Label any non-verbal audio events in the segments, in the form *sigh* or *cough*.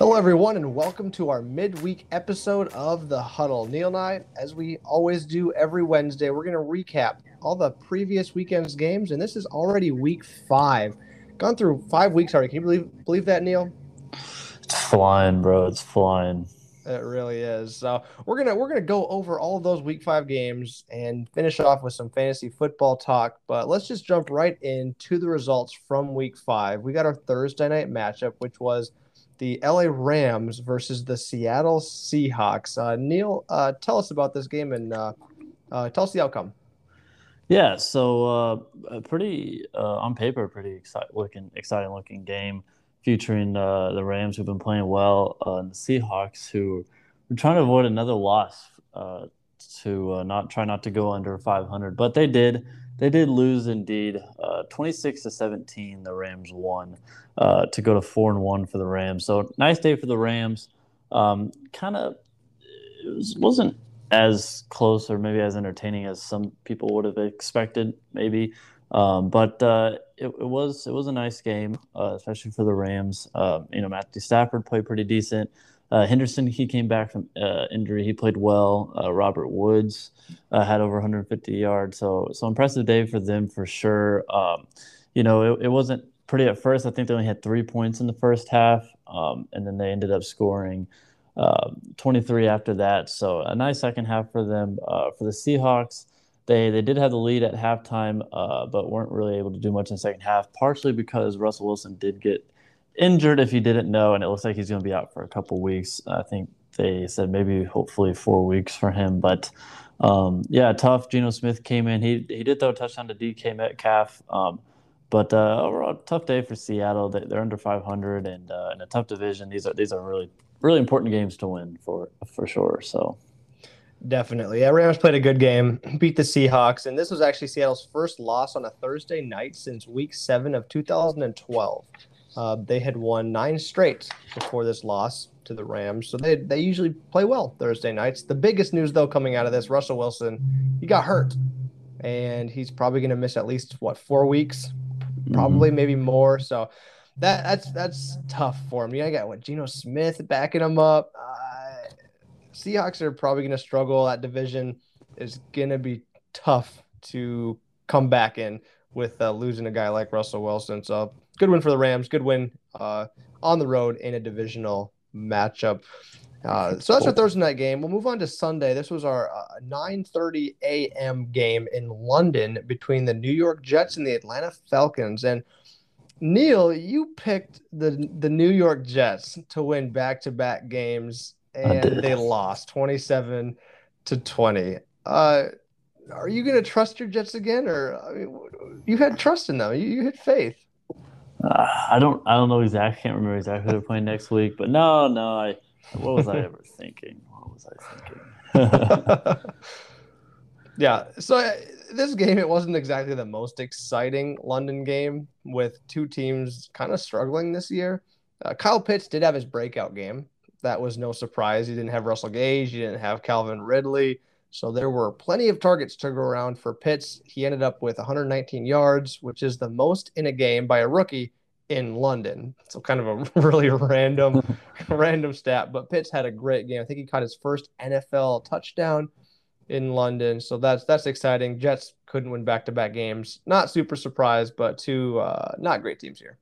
Hello, everyone, and welcome to our midweek episode of The Huddle. Neil and I, as we always do every Wednesday, we're going to recap all the previous weekend's games, and this is already week five. Gone through five weeks already. Can you believe believe that, Neil? It's flying, bro. It's flying. It really is. So we're gonna we're gonna go over all of those week five games and finish off with some fantasy football talk. But let's just jump right into the results from week five. We got our Thursday night matchup, which was the LA Rams versus the Seattle Seahawks. Uh, Neil, uh, tell us about this game and uh, uh tell us the outcome. Yeah, so uh, pretty uh, on paper, pretty exciting looking, exciting looking game featuring the Rams who've been playing well and the Seahawks who were trying to avoid another loss to not try not to go under 500, but they did they did lose indeed, uh, 26 to 17. The Rams won uh, to go to four and one for the Rams. So nice day for the Rams. Um, kind of was, wasn't as close or maybe as entertaining as some people would have expected, maybe. Um, but uh, it, it, was it was a nice game, uh, especially for the Rams. Uh, you know, Matthew Stafford played pretty decent. Uh, Henderson, he came back from uh, injury. He played well. Uh, Robert Woods uh, had over 150 yards. So, so impressive day for them for sure. Um, you know, it, it, wasn't pretty at first. I think they only had three points in the first half, um, and then they ended up scoring uh, 23 after that. So, a nice second half for them. Uh, for the Seahawks, they they did have the lead at halftime, but weren't really able to do much in the second half, partially because Russell Wilson did get injured if you didn't know, and it looks like he's going to be out for a couple weeks. I think they said maybe hopefully four weeks for him, but um, yeah, tough. Geno Smith came in. He he did throw a touchdown to DK Metcalf, um, but uh, overall tough day for Seattle. They, are under 500 and uh, in a tough division. These are these are really really important games to win for for sure. So. Definitely. Yeah, Rams played a good game, beat the Seahawks, and this was actually Seattle's first loss on a Thursday night since week seven of 2012. Uh, they had won nine straight before this loss to the Rams, so they they usually play well Thursday nights. The biggest news though coming out of this, Russell Wilson, he got hurt, and he's probably going to miss at least what four weeks, probably mm-hmm. maybe more. So that that's that's tough for him. I got what Geno Smith backing him up. Uh, Seahawks are probably going to struggle. That division is going to be tough to come back in with uh, losing a guy like Russell Wilson. So good win for the Rams. Good win uh, on the road in a divisional matchup. Uh, so that's our Thursday night game. We'll move on to Sunday. This was our uh, 9:30 a.m. game in London between the New York Jets and the Atlanta Falcons. And Neil, you picked the the New York Jets to win back-to-back games, and they lost 27 to 20. Uh, are you going to trust your Jets again, or I mean, you had trust in them? You, you had faith. Uh, I don't. I don't know exactly. Can't remember exactly who they're playing next week. But no, no. I. What was I ever *laughs* thinking? What was I thinking? *laughs* yeah. So uh, this game, it wasn't exactly the most exciting London game with two teams kind of struggling this year. Uh, Kyle Pitts did have his breakout game. That was no surprise. He didn't have Russell Gage. He didn't have Calvin Ridley. So there were plenty of targets to go around for Pitts. He ended up with 119 yards, which is the most in a game by a rookie in London. So kind of a *laughs* really random, *laughs* random stat. But Pitts had a great game. I think he caught his first NFL touchdown in London. So that's that's exciting. Jets couldn't win back to back games. Not super surprised, but two uh, not great teams here.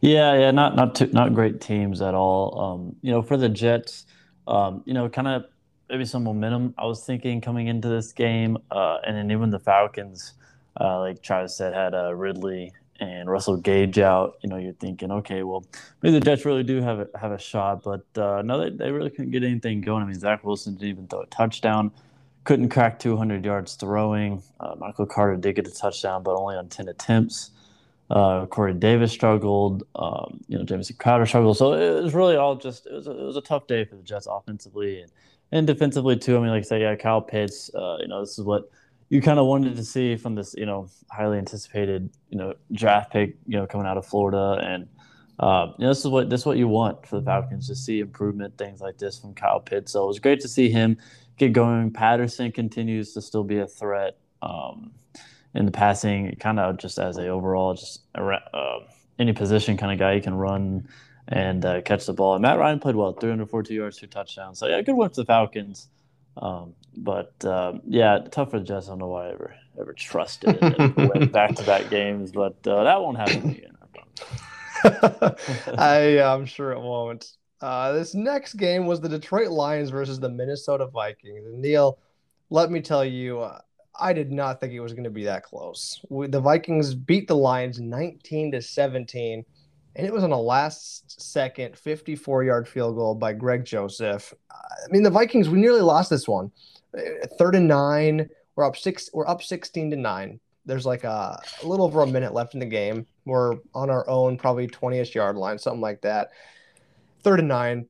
Yeah, yeah, not not too, not great teams at all. Um, you know, for the Jets, um, you know, kind of maybe some momentum. I was thinking coming into this game, uh, and then even the Falcons, uh, like Travis said, had uh, Ridley and Russell Gage out. You know, you're thinking, okay, well, maybe the Jets really do have a, have a shot, but uh, no, they, they really couldn't get anything going. I mean, Zach Wilson didn't even throw a touchdown, couldn't crack 200 yards throwing. Uh, Michael Carter did get a touchdown, but only on 10 attempts. Uh, Corey Davis struggled. Um, you know, Jamison Crowder struggled. So it was really all just it was a, it was a tough day for the Jets offensively, and and defensively too. I mean, like I said, yeah, Kyle Pitts. Uh, you know, this is what you kind of wanted to see from this, you know, highly anticipated, you know, draft pick, you know, coming out of Florida, and uh, you know, this is what this is what you want for the Falcons to see improvement, things like this from Kyle Pitts. So it was great to see him get going. Patterson continues to still be a threat um, in the passing, kind of just as a overall, just uh, any position kind of guy. He can run and uh, catch the ball. And Matt Ryan played well, 342 yards, two touchdowns. So yeah, good win for the Falcons. Um, but um, yeah, tough for the Jets. I don't know why I ever ever trusted it *laughs* back to back games, but uh, that won't happen again. I *laughs* I'm sure it won't. Uh, this next game was the Detroit Lions versus the Minnesota Vikings. And Neil, let me tell you, uh, I did not think it was going to be that close. We, the Vikings beat the Lions 19 to 17, and it was on a last second 54 yard field goal by Greg Joseph. I mean, the Vikings, we nearly lost this one. Uh, third and nine, we're up six, we're up 16 to nine. There's like a, a little over a minute left in the game. We're on our own, probably 20 ish yard line, something like that. Third and nine,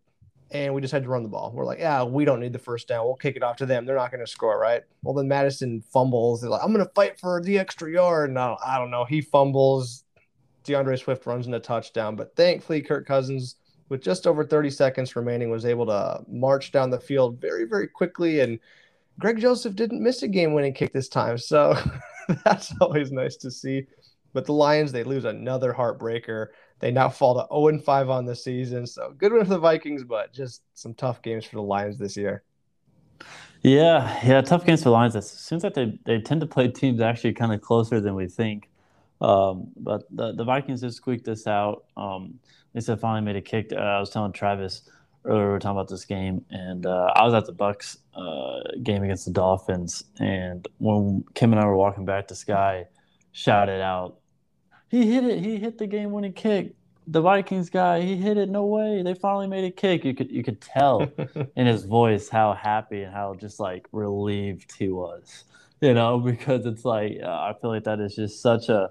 and we just had to run the ball. We're like, yeah, we don't need the first down. We'll kick it off to them. They're not going to score, right? Well, then Mattison fumbles. They're like, I'm going to fight for the extra yard. No, I don't know. He fumbles. D'Andre Swift runs in a touchdown, but thankfully, Kirk Cousins, with just over 30 seconds remaining, was able to march down the field very, very quickly. And Greg Joseph didn't miss a game-winning kick this time, so *laughs* that's always nice to see. But the Lions, they lose another heartbreaker. They now fall to 0 5 on the season. So good win for the Vikings, but just some tough games for the Lions this year. Yeah, yeah, tough games for the Lions. It seems like they, they tend to play teams actually kind of closer than we think. Um, but the, the Vikings just squeaked this out. Um, they said finally made a kick. Uh, I was telling Travis earlier we were talking about this game, and uh, I was at the Bucks uh, game against the Dolphins, and when Kim and I were walking back, to Sky shouted out, he hit it. He hit the game winning kick. The Vikings guy, he hit it. No way. They finally made a kick. You could you could tell *laughs* in his voice how happy and how just like relieved he was. You know, *laughs* because it's like uh, I feel like that is just such a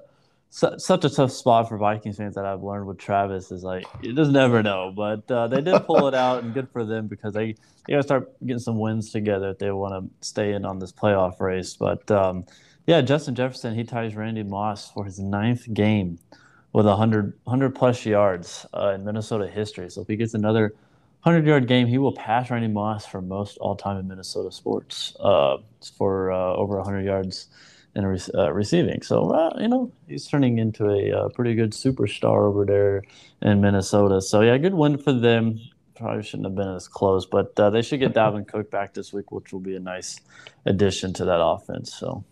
su- such a tough spot for Vikings fans that I've learned with Travis is like you just never know. But uh, they did pull it out, and good for them because they they got to start getting some wins together if they want to stay in on this playoff race. But um, yeah, Justin Jefferson, he ties Randy Moss for his ninth game with 100, 100 plus yards uh, in Minnesota history. So if he gets another 100 yard game, he will pass Randy Moss for most all time in Minnesota sports uh, for uh, over 100 yards in re- uh, receiving. So, uh, you know, he's turning into a uh, pretty good superstar over there in Minnesota. So, yeah, good win for them. Probably shouldn't have been as close, but they should get Dalvin Cook back this week, which will be a nice addition to that offense. So,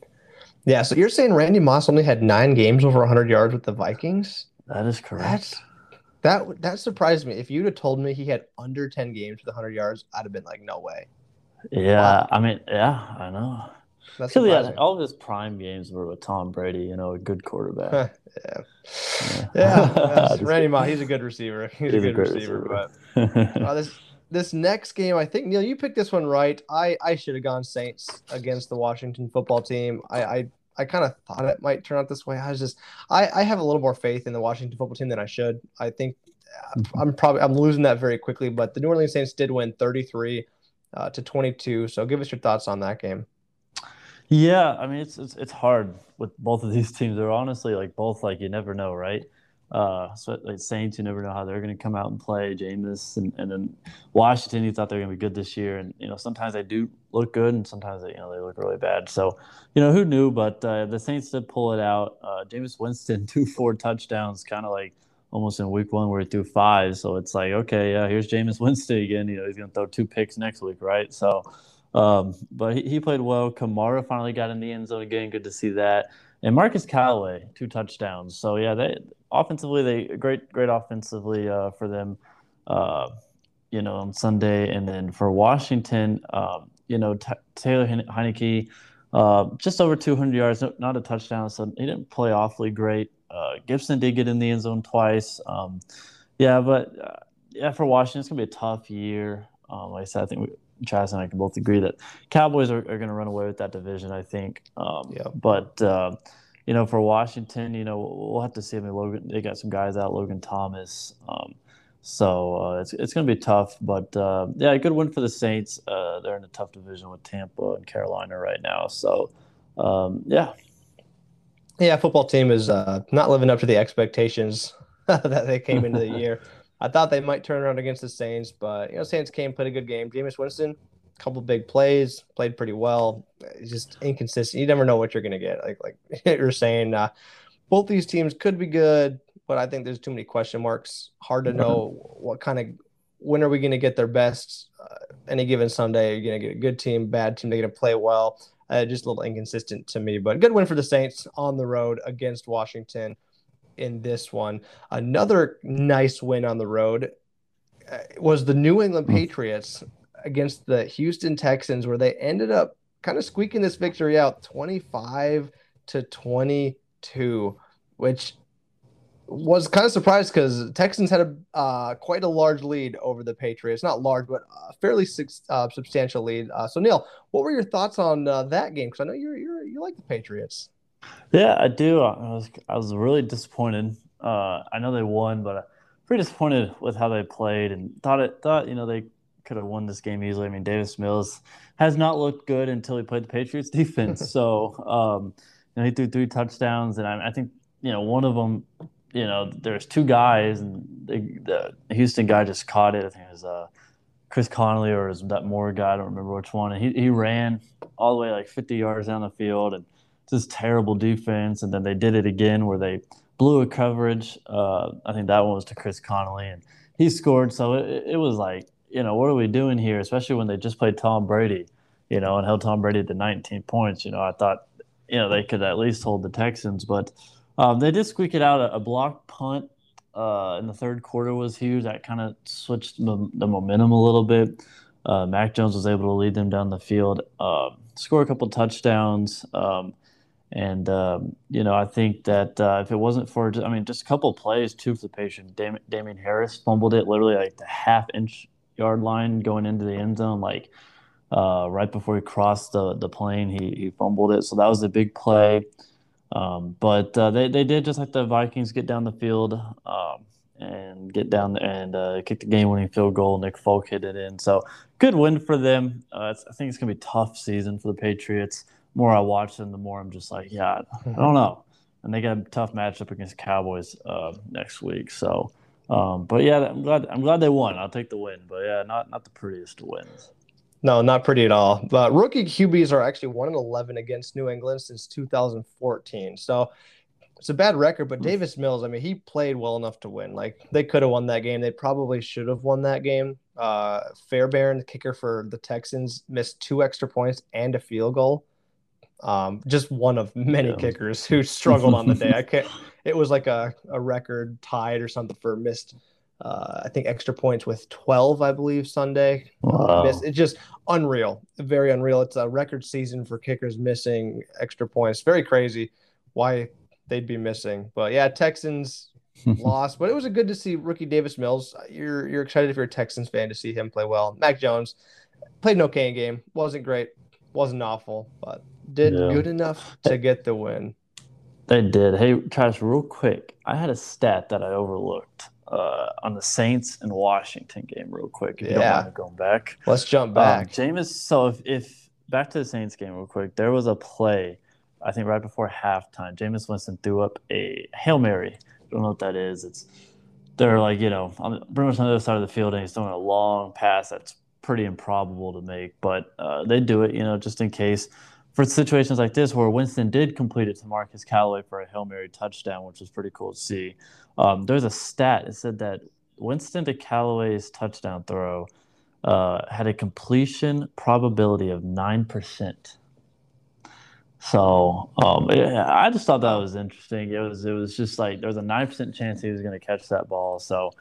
yeah, so you're saying Randy Moss only had nine games over 100 yards with the Vikings? That is correct. That's, that that surprised me. If you'd have told me he had under 10 games with 100 yards, I'd have been like, no way. Yeah, wow. I mean, yeah, I know. That's yeah, all of his prime games were with Tom Brady, you know, a good quarterback. yeah. Yeah. yeah *laughs* Randy Moss, he's a good receiver. *laughs* He's, he's a good a receiver, receiver. But *laughs* uh, this this next game, I think Neil, you picked this one right. I I should have gone Saints against the Washington football team. I I, I kind of thought it might turn out this way. I was just I I have a little more faith in the Washington football team than I should. I think mm-hmm. I'm probably I'm losing that very quickly, but the New Orleans Saints did win 33 uh, to 22. So give us your thoughts on that game. Yeah, I mean it's, it's it's hard with both of these *laughs* teams. They're honestly like both like you never know, right? Uh, so like Saints, you never know how they're going to come out and play. Jameis and, and then Washington, you thought they're going to be good this year, and you know sometimes they do look good, and sometimes they you know they look really bad. So you know who knew? But uh, the Saints did pull it out. Uh, Jameis Winston *laughs* two four touchdowns, kind of like almost in week one where he threw five. So it's like okay, yeah, here's Jameis *laughs* Winston again. You know he's going to throw two picks next week, right? So. Um, but he, he played well. Kamara finally got in the end zone again. Good to see that and Marquez Callaway two touchdowns. So yeah, they offensively they great great offensively uh, for them. Uh, you know on Sunday, and then for Washington, um, you know T- Taylor Heinicke, uh, just over 200 yards, not a touchdown, so he didn't play awfully great. Uh, Gibson did get in the end zone twice. Um, yeah, but uh, yeah, for Washington, it's gonna be a tough year. Um, like I said, I think we, Chaz and I can both agree that Cowboys are, are going to run away with that division. I think. Um, yeah. But uh, you know, for Washington, you know, we'll have to see. I mean, Logan, they got some guys out, Logan Thomas. Um, so uh, it's it's going to be tough, but uh, yeah, a good win for the Saints. Uh, they're in a tough division with Tampa and Carolina right now. So um, yeah, yeah, football team is uh, not living up to the expectations *laughs* that they came into the year. I thought they might turn around against the Saints, but you know, Saints came, played a good game. Jameis Winston, a couple big plays, played pretty well. It's just inconsistent. You never know what you're gonna get. Like like *laughs* you're saying, uh, both these teams could be good. but I think there's too many question marks. Hard to know what kind of when are we going to get their best uh, any given Sunday? You're you going to get a good team, bad team? They're going to play well. Uh, just a little inconsistent to me, but good win for the Saints on the road against Washington in this one. Another nice win on the road uh, was the New England hmm. Patriots against the Houston Texans, where they ended up kind of squeaking this victory out 25 to 22, which was kind of surprised because Texans had a uh, quite a large lead over the Patriots. Not large, but a fairly uh, substantial lead. Uh, so, Neil, what were your thoughts on uh, that game? Because I know you're, you're you like the Patriots. Yeah, I do. I was I was really disappointed. Uh, I know they won, but I'm pretty disappointed with how they played and thought it thought you know they could have won this game easily. I mean, Davis Mills has not looked good until he played the Patriots *laughs* defense. so, um, you know, he threw three touchdowns, and I, I think you know one of them you know, there's two guys, and the, Houston guy just caught it. I think it was uh, Chris Conley or that Moore guy. I don't remember which one. And he, he ran all the way like 50 yards down the field and just terrible defense. And then they did it again where they blew a coverage. Uh, I think that one was to Chris Conley, and he scored. So it, it was like, you know, what are we doing here? Especially when they just played Tom Brady, you know, and held Tom Brady to 19 points. You know, I thought, you know, they could at least hold the Texans, but – um, they did squeak it out. A, a block punt uh, in the third quarter was huge. That kind of switched the, the, momentum a little bit. Uh, Mac Jones was able to lead them down the field, uh, score a couple touchdowns. Um, and, um, you know, I think that uh, if it wasn't for, I mean, just a couple plays, too, for the patient, Dam- Damien Harris fumbled it literally like the half inch yard line going into the end zone. Like, uh, right before he crossed the, the plane, he, he fumbled it. So that was a big play. Um, but uh, they, they did just like the Vikings get down the field um, and get down and uh, kick the game winning field goal. Nick Folk hit it in. So good win for them. Uh, I think it's to be a tough season for the Patriots. More I watch them, the more I'm just like, yeah, I don't know. And they got a tough matchup against Cowboys uh, next week. So, um, but yeah, I'm glad I'm glad they won. I'll take the win. But yeah, not not the prettiest wins. No, not pretty at all. But rookie QBs are actually one and eleven against New England since 2014. So it's a bad record. But Davis Mills, I mean, he played well enough to win. Like they could have won that game. They probably should have won that game. Uh, Fairbairn, the kicker for the Texans, missed two extra points and a field goal. Um, just one of many yeah. kickers who *laughs* struggled on the day. I can't. It was like a, a record tied or something for missed uh, I think extra points with 12, I believe, Sunday. Wow. It's just unreal, very unreal. It's a record season for kickers missing extra points. Very crazy why they'd be missing. But yeah, Texans *laughs* lost, but it was a good to see rookie Davis Mills. You're you're excited if you're a Texans fan to see him play well. Mac Jones played an okay game, wasn't great, wasn't awful, but did yeah. good enough to get the win. They did. Hey, Trash, real quick, I had a stat that I overlooked uh, on the Saints and Washington game real quick. If yeah. you don't mind going back. Let's jump um, back. Um, Jameis, so if, if back to the Saints game real quick, there was a play, I think right before halftime. Jameis Winston threw up a Hail Mary. I don't know what that is. It's they're like, you know, on, pretty much on the other side of the field and he's throwing a long pass that's pretty improbable to make, but uh, they do it, you know, just in case for situations like this where Winston did complete it to Marquez Callaway for a Hail Mary touchdown, which was pretty cool to see. Um, there's a stat. that said that Winston to Callaway's touchdown throw uh, had a completion probability of 9%. So um, yeah, I just thought that was interesting. It was it was just like there was a nine percent chance he was going to catch that ball. So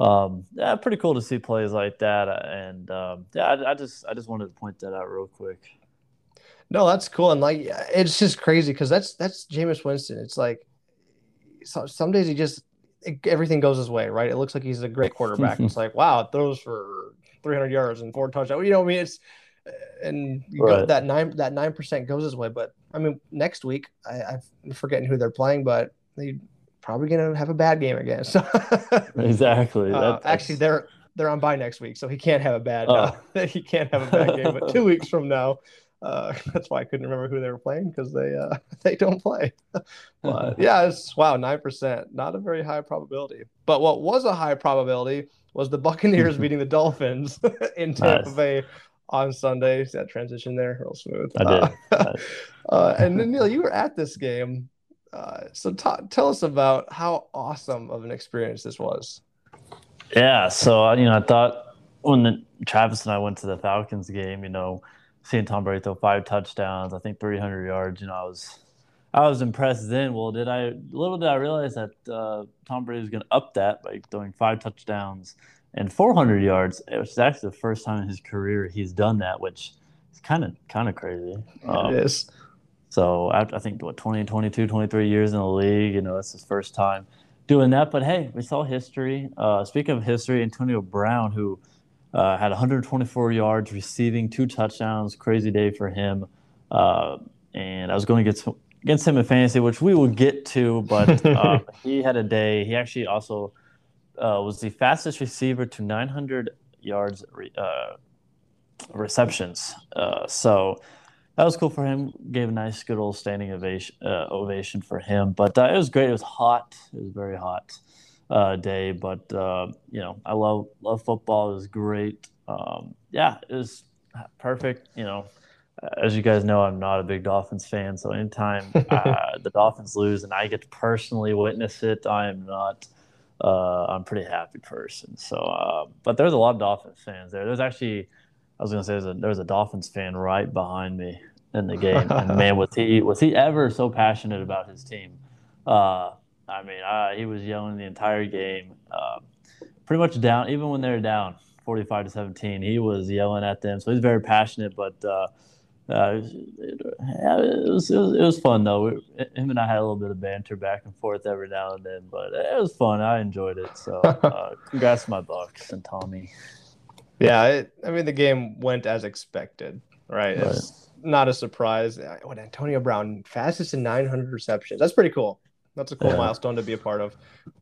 um, yeah, pretty cool to see plays like that. And um, yeah, I, I, just I just wanted to point that out real quick. No, that's cool, and like it's just crazy because that's that's Jameis Winston. It's like so, some days he just everything goes his way, right? It looks like he's a great quarterback. it's *laughs* like, wow, it throws for 300 yards and four touchdowns. You know, what I mean, it's and right. go, that nine that nine percent goes his way. But I mean, next week I, I'm forgetting who they're playing, but they probably gonna have a bad game again. So *laughs* exactly. Uh, actually, they're they're on bye next week, so he can't have a bad. Oh. Uh, *laughs* he can't have a bad game. But two weeks from now, uh, *laughs* that's why I couldn't remember who they were playing because they uh, *laughs* they don't play. *laughs* but yeah, it's wow, nine percent, not a very high probability. But what was a high probability was the Buccaneers beating the Dolphins in Tampa nice. Bay on Sunday. See that transition there, real smooth. I did. Uh, uh, and then Neil, you were at this game. Uh, so t- tell us about how awesome of an experience this was. Yeah, so you know, I thought when the, Travis and I went to the Falcons game, you know, seeing Tom Brady throw five touchdowns, I think 300 yards, you know, I was I was impressed then. Well, did I little did I realize that uh, Tom Brady was going to up that by throwing five touchdowns and 400 yards, which is actually the first time in his career he's done that, which is kind of kind of crazy. Um, it is. So I think what 20, 22, 23 years in the league, you know, it's his first time doing that. But hey, we saw history. Uh, speaking of history, Antonio Brown, who uh, had 124 yards receiving, two touchdowns, crazy day for him. Uh, and I was going to get some against him in fantasy, which we will get to. But uh, *laughs* he had a day. He actually also uh, was the fastest receiver to 900 yards re- uh, receptions. Uh, so that was cool for him. Gave a nice, good old standing ovation, uh, ovation for him. But uh, it was great. It was hot. It was very hot day. But you know, I love love football. It was great. Um, yeah, it was perfect. You know as you guys know, I'm not a big Dolphins fan. So anytime *laughs* uh, the Dolphins lose and I get to personally witness it, I am not. Uh, I'm a pretty happy person. So, uh, but there's a lot of Dolphins fans there. There's actually, I was gonna say, there's a, there's a Dolphins fan right behind me in the game, and man, *laughs* was he was he ever so passionate about his team? Uh, I mean, he was yelling the entire game, uh, pretty much down, even when they were down 45 to 17. He was yelling at them, so he's very passionate, but uh, uh, it, it, was, it, was, it was fun though. We, him and I had a little bit of banter back and forth every now and then, but it was fun. I enjoyed it. So, *laughs* uh, congrats to my Bucks and Tommy. Yeah, it, I mean the game went as expected, right? right. It's not a surprise. What Antonio Brown fastest in 900 receptions. That's pretty cool. That's a cool yeah. milestone to be a part of.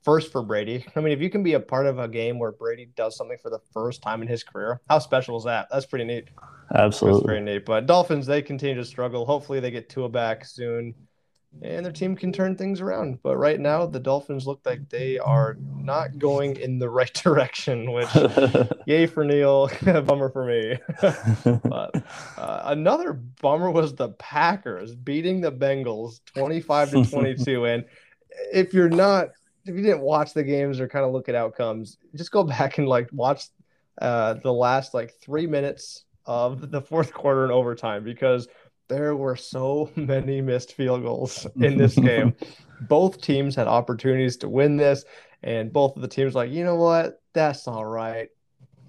First for Brady. I mean, if you can be a part of a game where Brady does something for the first time in his career, how special is that? That's pretty neat. Absolutely. That's very neat. But Dolphins, they continue to struggle. Hopefully, they get Tua back soon and their team can turn things around. But right now, the Dolphins look like they are not going in the right *laughs* direction, which, *laughs* yay for Neil, *laughs* bummer for me. but uh, another bummer was the Packers beating the Bengals 25 to 22. and if you're not if you didn't watch the games or kind of look at outcomes, just go back and like watch uh, the last like three minutes of the fourth quarter and overtime because there were so *laughs* many missed field goals in *laughs* this game. both teams had opportunities to win this, and both of the teams like, you know what, that's all right.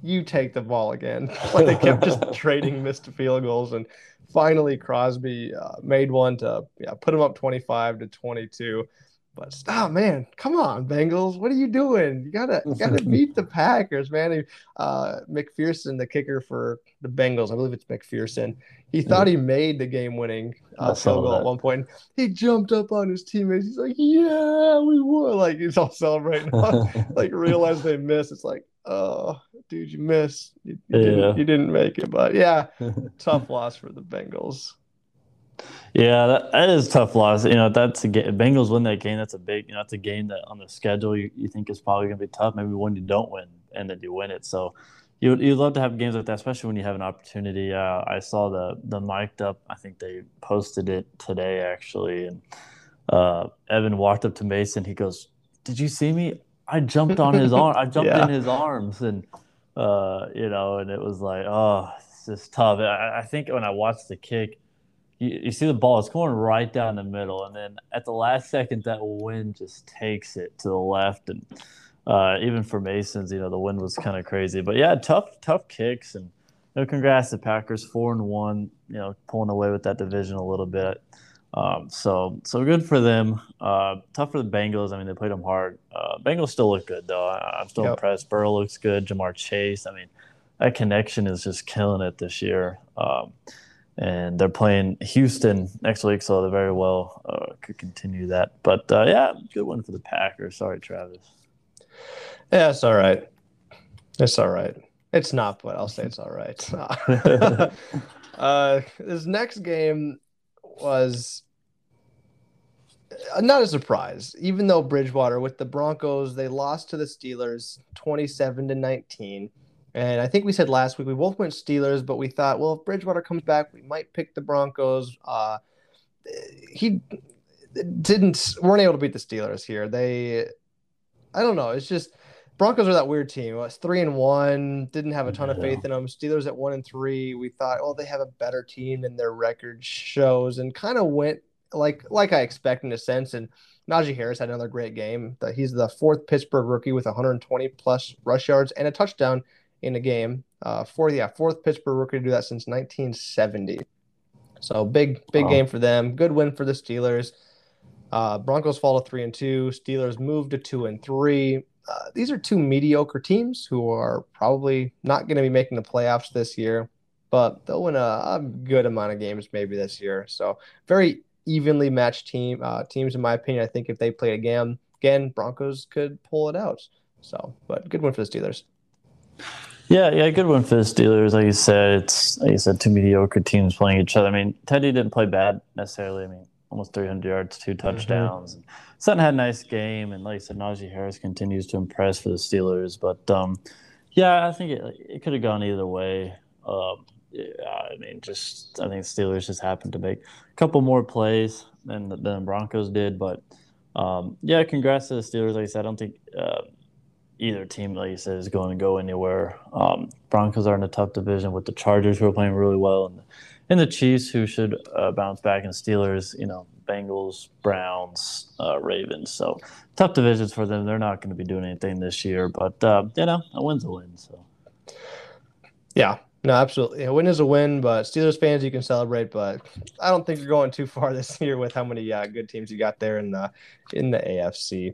You take the ball again. *laughs* Like they kept just trading missed field goals, and finally Crosby uh, made one to yeah, put them up twenty five to twenty two. But stop, man! Come on, Bengals! What are you doing? You gotta you gotta *laughs* beat the Packers, man. Uh, McPherson, the kicker for the Bengals, I believe it's McPherson. He thought he made the game-winning uh, field goal at one point. He jumped up on his teammates. He's like, "Yeah, we won!" Like he's all celebrating. *laughs* *laughs* like realize they missed. It's like, oh, dude, you missed. You, you, yeah. didn't, you didn't make it. But yeah, tough loss for the Bengals. Yeah, that, that is tough loss. You know, that's a game. Bengals win that game. That's a big. You know, that's a game that on the schedule you, you think is probably going to be tough. Maybe when you don't win and then you win it. So you you love to have games like that, especially when you have an opportunity. Uh, I saw the the mic'd up. I think they posted it today actually, and uh, Evan walked up to Mason. He goes, "Did you see me? I jumped on his arm. I *laughs* jumped yeah. in his arms, and uh, you know, and it was like, oh, it's just tough. I, I think when I watched the kick." You, you see the ball, it's going right down the middle. And then at the last second, that wind just takes it to the left. And uh, even for Masons, you know, the wind was kind of crazy. But yeah, tough, tough kicks. And you know, congrats to Packers, four and one, you know, pulling away with that division a little bit. Um, so, so good for them. Uh, tough for the Bengals. I mean, they played them hard. Uh, Bengals still look good though. I, am still yep. impressed. Burrow looks good. Ja'Marr Chase. I mean, that connection is just killing it this year. Um, and they're playing Houston next week, so they very well uh, could continue that. But uh, yeah, good one for the Packers. Sorry, Travis. Yeah, it's all right. It's all right. It's not, but I'll say it's all right. *laughs* *laughs* uh, this next game was not a surprise, even though Bridgewater with the Broncos they lost to the Steelers twenty-seven to nineteen. And I think we said last week we both went Steelers, but we thought, well, if Bridgewater comes back, we might pick the Broncos. Uh, he didn't weren't able to beat the Steelers here. They, I don't know. It's just Broncos are that weird team. It was three and one. Didn't have a ton of faith in them. Steelers at one and three. We thought, oh, they have a better team than their record shows, and kind of went like like I expect in a sense. And Najee Harris had another great game. He's the fourth Pittsburgh rookie with 120 plus rush yards and a touchdown in a game. Uh, fourth, yeah, fourth Pittsburgh rookie to do that since 1970. So big, big wow. game for them. Good win for the Steelers. Uh, Broncos fall to three and two. Steelers move to two and three. Uh, these are two mediocre teams who are probably not going to be making the playoffs this year, but they'll win a, a, good amount of games maybe this year. So very evenly matched team uh, teams in my opinion. I think if they play again, again Broncos could pull it out. So, but good win for the Steelers. Yeah, yeah, good one for the Steelers. Like you said, it's like you said, two mediocre teams playing each other. I mean, Teddy didn't play bad necessarily. I mean, almost 300 yards, two mm-hmm. touchdowns. Mm-hmm. Sutton had a nice game, and like I said, Najee Harris continues to impress for the Steelers. But um, yeah, I think it, it could have gone either way. Um, yeah, I mean, just I think Steelers just happened to make a couple more plays than than Broncos did. But um, yeah, congrats to the Steelers. Like I said, I don't think uh, either team, like you said, is going to go anywhere. Um, Broncos are in a tough division with the Chargers, who are playing really well, and, and the Chiefs, who should uh, bounce back, and Steelers, you know, Bengals, Browns, uh, Ravens. So tough divisions for them. They're not going to be doing anything this year, but uh, you know, a win's a win. So yeah. No, absolutely. A win is a win, but Steelers fans, you can celebrate. But I don't think you're going too far *laughs* this year with how many uh, good teams you got there in the in the AFC.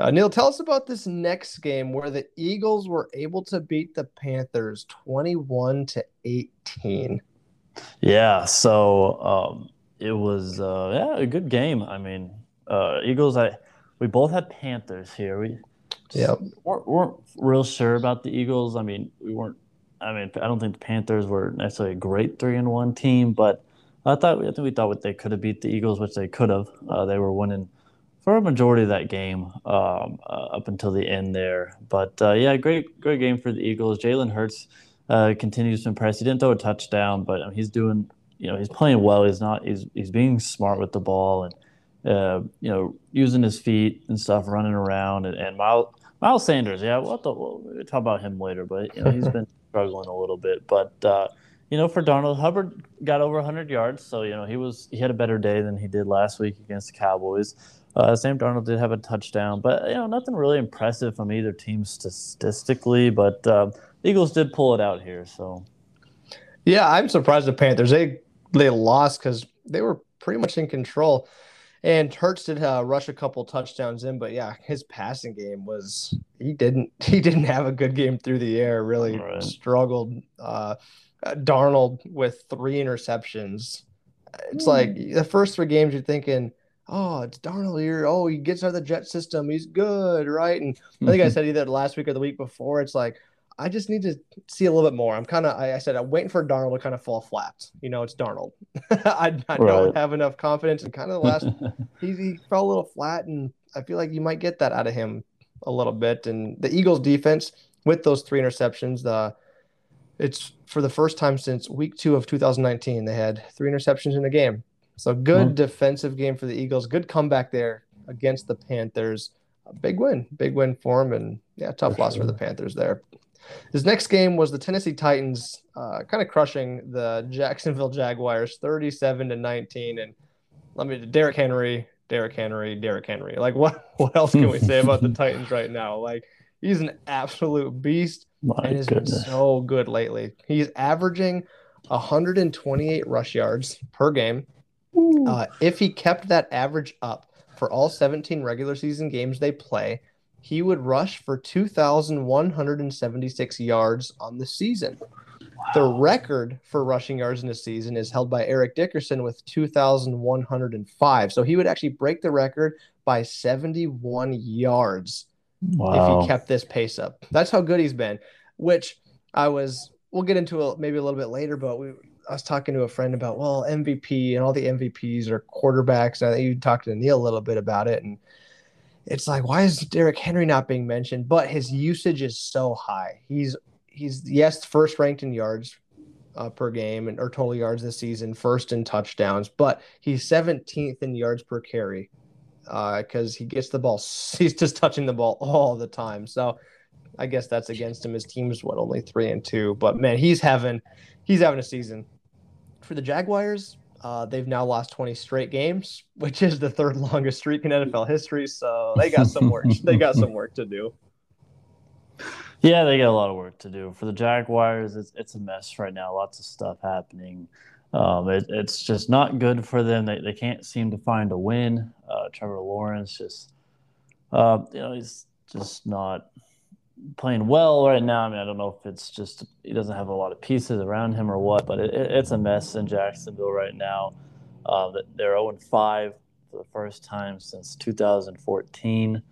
Uh, Neil, tell us about this next game where the Eagles were able to beat the Panthers 21 to 18. Yeah, so um, it was uh, yeah a good game. I mean, uh, Eagles. I we both had Panthers here. We yeah weren't, weren't real sure about the Eagles. I mean, we weren't. I mean, I don't think the Panthers were necessarily a great three and one team, but I thought I think we thought what they could have beat the Eagles, which they could have. Uh, they were winning for a majority of that game um, uh, up until the end there. But uh, yeah, great great game for the Eagles. Jalen Hurts uh, continues to impress. He didn't throw a touchdown, but um, he's doing you know he's playing well. He's not he's he's being smart with the ball and uh, you know using his feet and stuff, running around. And, and Miles Miles Sanders, yeah, we'll, to, we'll, talk about him later, but you know he's been *laughs* struggling a little bit, but. Uh, you know, for Donald Hubbard got over 100 yards, so you know he was he had a better day than he did last week against the Cowboys. Uh, Sam Darnold did have a touchdown, but you know nothing really impressive from either team statistically. But uh, Eagles did pull it out here, so. Yeah, I'm surprised the Panthers they they lost because they were pretty much in control, and Hurts did uh, rush a couple touchdowns in, but yeah, his passing game was he didn't *laughs* he didn't have a good game through the air. Really right. struggled. Uh, Darnold with three interceptions. It's mm. like the first three games you're thinking oh, it's Darnold here. Oh, he gets out of the jet system. He's good, right? And I think I *laughs* said either last week or the week before. It's like I just need to see a little bit more. I'm kind of, I, I, said, I'm waiting for Darnold to kind of fall flat. You know, it's Darnold. *laughs* I, I right. don't have enough confidence. And kind of the last, *laughs* he, he fell a little flat, and I feel like you might get that out of him a little bit. And the Eagles' defense with those three interceptions, the it's for the first time since week two of 2019. They had three interceptions in a game. So good mm-hmm. defensive game for the Eagles. Good comeback there against the Panthers. A big win, big win for them, and yeah, tough for loss sure. for the Panthers there. His next game was the Tennessee Titans, uh, kind of crushing the Jacksonville Jaguars, thirty-seven to nineteen. And let me, Derrick Henry, Derrick Henry, Derrick Henry. Like what? *laughs* What else can we say about the *laughs* Titans right now? Like he's an absolute beast My and has been so good lately. He's averaging 128 rush yards per game. Uh, if he kept that average up for all 17 regular season games they play, he would rush for 2,176 yards on the season. Wow. The record for rushing yards in a season is held by Eric Dickerson with 2,105. So he would actually break the record by 71 yards wow. if he kept this pace up. That's how good he's been, which I was, we'll get into a, maybe a little bit later, but we, I was talking to a friend about well MVP and all the MVPs are quarterbacks. And you talked to Neil a little bit about it, and it's like why is Derrick Henry not being mentioned? But his usage is so high. He's he's yes first ranked in yards uh, per game and or total yards this season, first in touchdowns, but he's 17th in yards per carry because uh, he gets the ball. *laughs* He's just touching the ball all the time. So I guess that's against him. His team's what only three and two, but man, he's having he's having a season. For the Jaguars, uh, they've now lost 20 straight games, *laughs* which is the third longest streak in NFL history. So they got some work. *laughs* they got some work to do. Yeah, they got a lot of work to do. For the Jaguars, it's, it's a mess right now. Lots of stuff happening. Um, it, it's just not good for them. They, they can't seem to find a win. Uh, Trevor Lawrence just, uh, you know, he's just not playing well right now. I mean, I don't know if it's just he doesn't have a lot of pieces around him or what, but it, it's a mess in Jacksonville right now. Uh, they're 0 5 for the first time since 2014.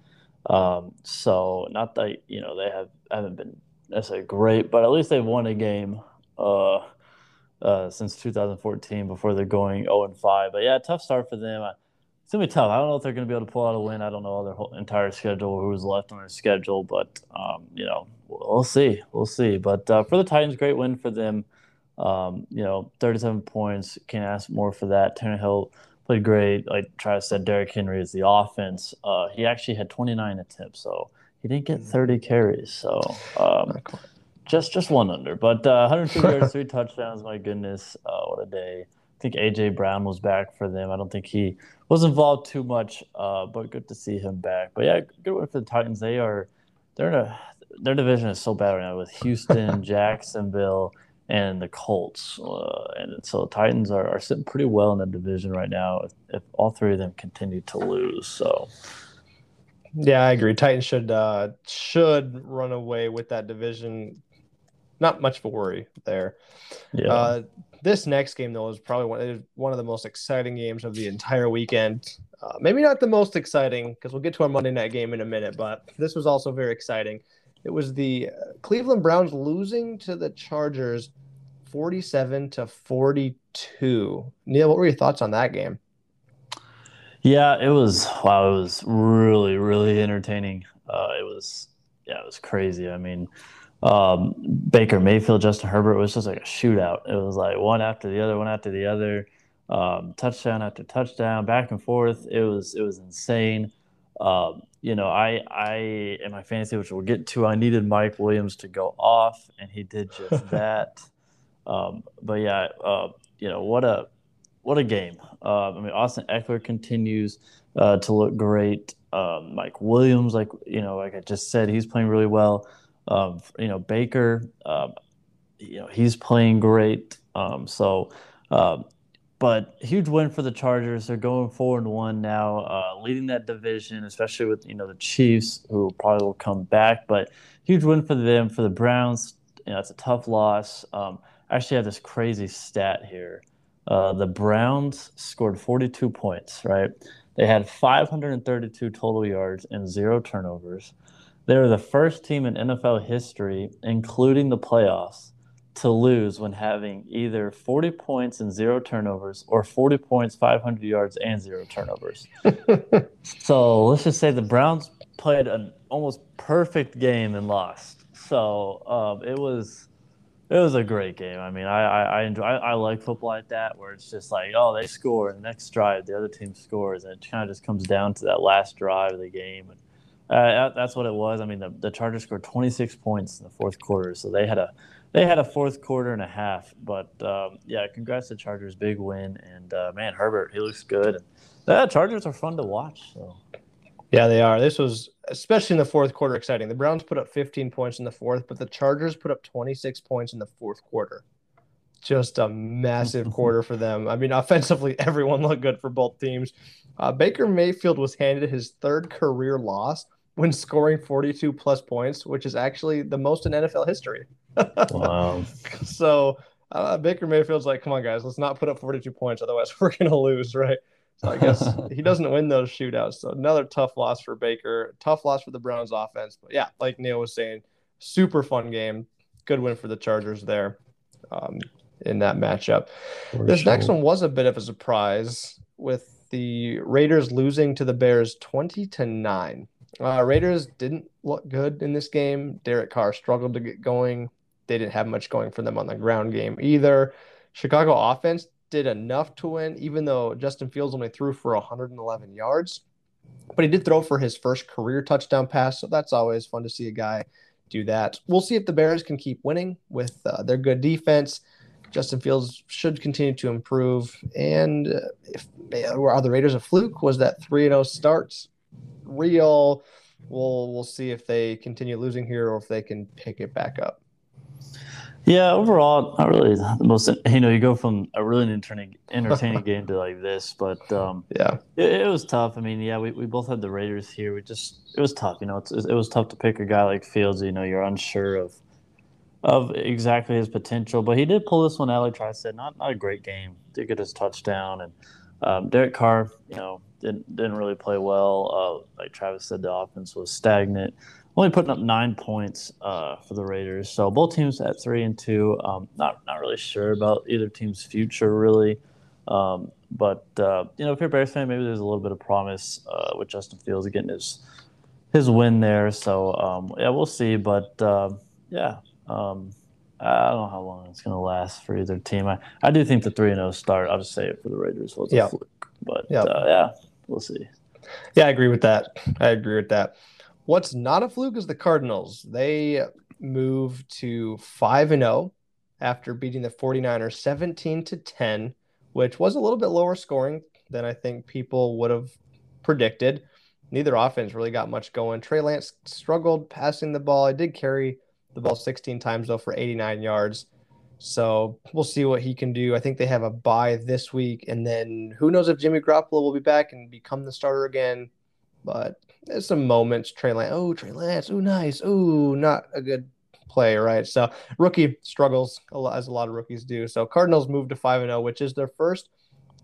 Um, so not that you know they have haven't been necessarily great, but at least they've won a game uh, uh, since 2014 before they're going 0 5. But yeah, tough start for them. It's gonna be tough. I don't know if they're gonna be able to pull out a win. I don't know their whole entire schedule, who's left on their schedule, but um, you know we'll see. We'll see. But uh, for the Titans, great win for them. Um, you know, 37 points. Can't ask more for that. Tannehill played great. Like Travis said, Derrick Henry is the offense. Uh, he actually had 29 attempts, so he didn't get 30 carries. So um, just just one under, but uh, 102 yards, three touchdowns. My goodness, uh, what a day! I think AJ Brown was back for them. I don't think he was involved too much, uh, but good to see him back. But yeah, good one for the Titans. They are they're in a their division is so bad right now with Houston, *laughs* Jacksonville and the Colts. Uh, and so the Titans are, are sitting pretty well in the division right now if, if, all three of them continue to lose. So yeah, I agree. Titans should uh, should run away with that division. Not much of a worry there. Yeah. This next game though is probably one, one of the most exciting games of the entire weekend. Uh, maybe not the most exciting because we'll get to our Monday night game in a minute, but this was also very exciting. It was the uh, Cleveland Browns losing to the Chargers 47 to 42. Neil, what were your thoughts on that game? Yeah, it was wow, it was really really entertaining. Uh, it was yeah, it was crazy. I mean, um, Baker Mayfield, Justin Herbert was just like a shootout. It was like one after the other, one after the other, um, touchdown after touchdown, back and forth. It was it was insane. Um, you know, I I in my fantasy, which we'll get to, I needed Mike Williams to go off, and he did just *laughs* that. Um, but yeah, uh, you know what a what a game. Uh, I mean, Austin Ekeler continues uh, to look great. Um, Mike Williams, like you know, like I just said, he's playing really well. Um, you know, Baker, um, you know, he's playing great. Um, so uh, but huge win for the Chargers. They're going four and one now, uh, leading that division, especially with you know the Chiefs, who probably will come back. But huge win for them. For the Browns, you know, it's a tough loss. Um, I actually have this crazy stat here. Uh, the Browns scored 42 points. Right, they had 532 total yards and zero turnovers. They were the first team in NFL history, including the playoffs, to lose when having either 40 points and zero turnovers or 40 points, 500 yards, and zero turnovers. *laughs* so let's just say the Browns played an almost perfect game and lost. So um, it was it was a great game. I mean, I I, I enjoy I, I, like football like that where it's just like oh they score and the next drive the other team scores and it kind of just comes down to that last drive of the game and uh, that's what it was. I mean, the, the Chargers scored 26 points in the fourth quarter, so they had a they had a fourth quarter and a half. But um, yeah, congrats to Chargers, big win, and uh, man, Herbert, he looks good. And yeah, Chargers are fun to watch. So. Yeah, they are. This was especially in the fourth quarter exciting. The Browns put up 15 points in the fourth, but the Chargers put up 26 points in the fourth quarter. Just a massive *laughs* quarter for them. I mean, offensively, *laughs* everyone looked good for both teams. Uh, Baker Mayfield was handed his third career loss when scoring 42 plus points, which is actually the most in NFL history. wow. *laughs* So uh, Baker Mayfield's like, come on, guys, let's not put up 42 points. Otherwise, *laughs* we're going to lose, right? So I guess *laughs* he doesn't win those shootouts. So another tough loss for Baker. Tough loss for the Browns offense. But yeah, like Neil was saying, super fun game. Good win for the Chargers there um, in that matchup. For this sure. next one was a bit of a surprise with the Raiders losing to the Bears 20 to 9. Uh, Raiders didn't look good in this game. Derek Carr struggled to get going. they didn't have much going for them on the ground game either. Chicago offense did enough to win, even though Justin Fields only threw for 111 yards. But he did throw for his first career touchdown pass, so that's always fun to see a guy do that. We'll see if the Bears can keep winning with uh, their good defense. Justin Fields should continue to improve. And uh, if are the Raiders a fluke? Was that 3 0 start real? We'll, we'll see if they continue losing here or if they can pick it back up. Yeah, overall, not really the most. You know, you go from a really entertaining, entertaining *laughs* game to like this, but um, yeah, it, it, was tough. I mean, yeah, we, we both had the Raiders here. We just it was tough. You know, it's, it was tough to pick a guy like Fields. You know, you're unsure of of exactly his potential, but he did pull this one out. Like I said, not not a great game. Did get his touchdown, and um, Derek Carr, you know, didn't didn't really play well. Uh, like Travis said, the offense was stagnant only putting up nine points uh, for the Raiders. So both teams at three and two. Um, not not really sure about either team's future really. Um, but uh, you know, if you're a Bears fan, maybe there's a little bit of promise uh, with Justin Fields getting his his win there. So um, yeah, we'll see. But uh, yeah, um, I don't know how long it's going to last for either team. I, I do think the three and zero oh start. I'll just say it for the Raiders was a fluke. But yep. Uh, yeah, we'll see. Yeah, I agree with that. I agree with that. What's not a fluke is the Cardinals. They moved to 5 and 0 after beating the 49ers 17 to 10, which was a little bit lower scoring than I think people would have predicted. Neither offense really got much going. Trey Lance struggled passing the ball. I did carry the ball 16 times though for 89 yards. So we'll see what he can do. I think they have a bye this week, and then who knows if Jimmy Garoppolo will be back and become the starter again. But there's some moments. Trey Lance, oh Trey Lance, oh nice, oh not a good play, right? So rookie struggles a lot, as a lot of rookies do. So Cardinals moved to five and zero, oh, which is their first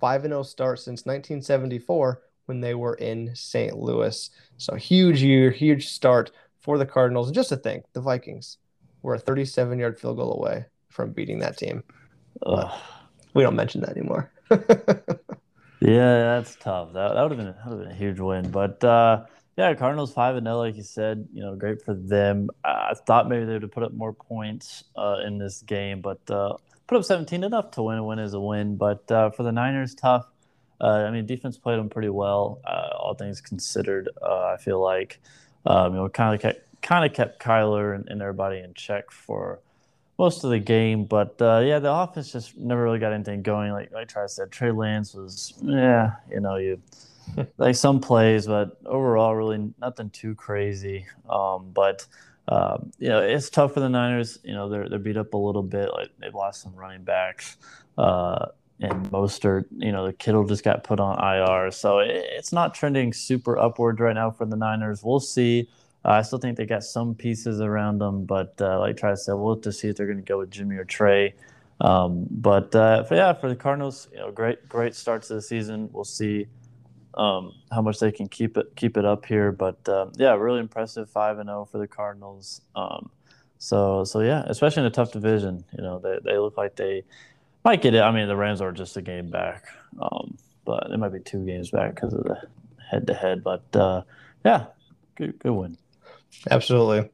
five and zero oh start since 1974 when they were in St. Louis. So huge year, huge start for the Cardinals. And just to think, the Vikings were a 37 yard field goal away from beating that team. We don't mention that anymore. *laughs* Yeah, that's tough. That, that would have been that would have been a huge win. But uh, yeah, Cardinals five and zero, like you said. You know, great for them. I thought maybe they would have put up more points uh, in this game, but uh, put up 17 enough to win. A win is a win. But uh, for the Niners, tough. Uh, I mean, defense played them pretty well, uh, all things considered. I feel like um, you know kind of kept kind of kept Kyler and, and everybody in check for most of the game. But uh, yeah, the offense just never really got anything going. Like like I said, Trey Lance was yeah, you know you *laughs* like some plays, but overall really nothing too crazy. Um, but um, you know it's tough for the Niners. You know they're they're beat up a little bit. Like they've lost some running backs. Uh, and Mostert, you know, the Kittle just got put on IR, so it, it's not trending super upward right now for the Niners. We'll see. Uh, I still think they got some pieces around them, but uh, like to say, we'll have to see if they're going to go with Jimmy or Trey. Um, but uh, for, yeah, for the Cardinals, you know, great great start to the season. We'll see um, how much they can keep it keep it up here. But um, yeah, really impressive five and zero oh for the Cardinals. Um, so so yeah, especially in a tough division, you know, they they look like they might get it. I mean, the Rams are just a game back, um, but it might be two games back because of the head to head. But uh, yeah, good good win. Absolutely.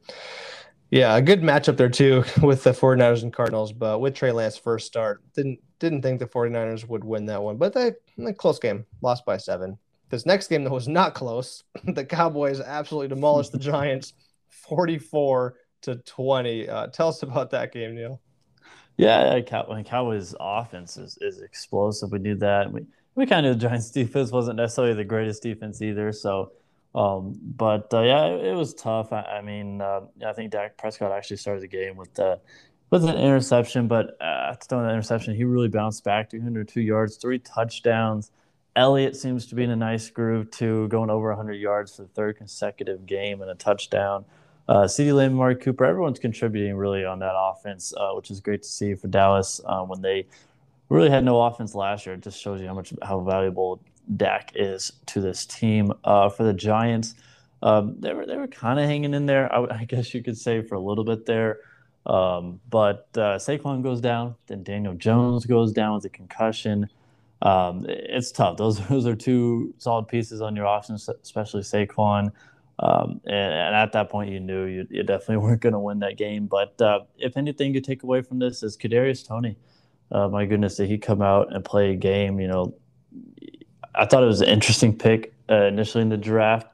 Yeah, a good matchup there too *laughs* with the 49ers and Cardinals, but with Trey Lance first start, didn't didn't think the 49ers would win that one, but they a close game, lost by 7. This next game that was not close, *laughs* the Cowboys absolutely demolished the Giants *laughs* 44 to 20. Uh, tell us about that game, Neil. Yeah, Cow- Cowboys offense is, is explosive. We knew that. We we kind of the Giants defense wasn't necessarily the greatest defense either, so um, but uh, yeah, it, it, was tough. I, I mean, uh, I think Dak Prescott actually started the game with uh, with an interception, but uh, after throwing that interception, he really bounced back 202 yards, three touchdowns. Elliott seems to be in a nice groove too, going over 100 yards for the third consecutive game and a touchdown. Uh, CeeDee Lamb, Amari Cooper, everyone's contributing really on that offense, uh, which is great to see for Dallas uh, when they really had no offense last year. It just shows you how much how valuable Dak is to this team. Uh, for the Giants, um, they were they were kind of hanging in there. I, *laughs* I, guess you could say for a little bit there. Um, but uh, Saquon goes down, then Daniel Jones goes down with a concussion. Um, it's tough. Those *laughs* those are two solid pieces on your offense, especially Saquon. Um, and, and, at that point, you knew you, you definitely *laughs* weren't going to win that game. But uh, if anything you take away from this is Kadarius Toney. Uh, my goodness, did he come out and play a game? You know, I thought it was an interesting pick uh, initially in the draft,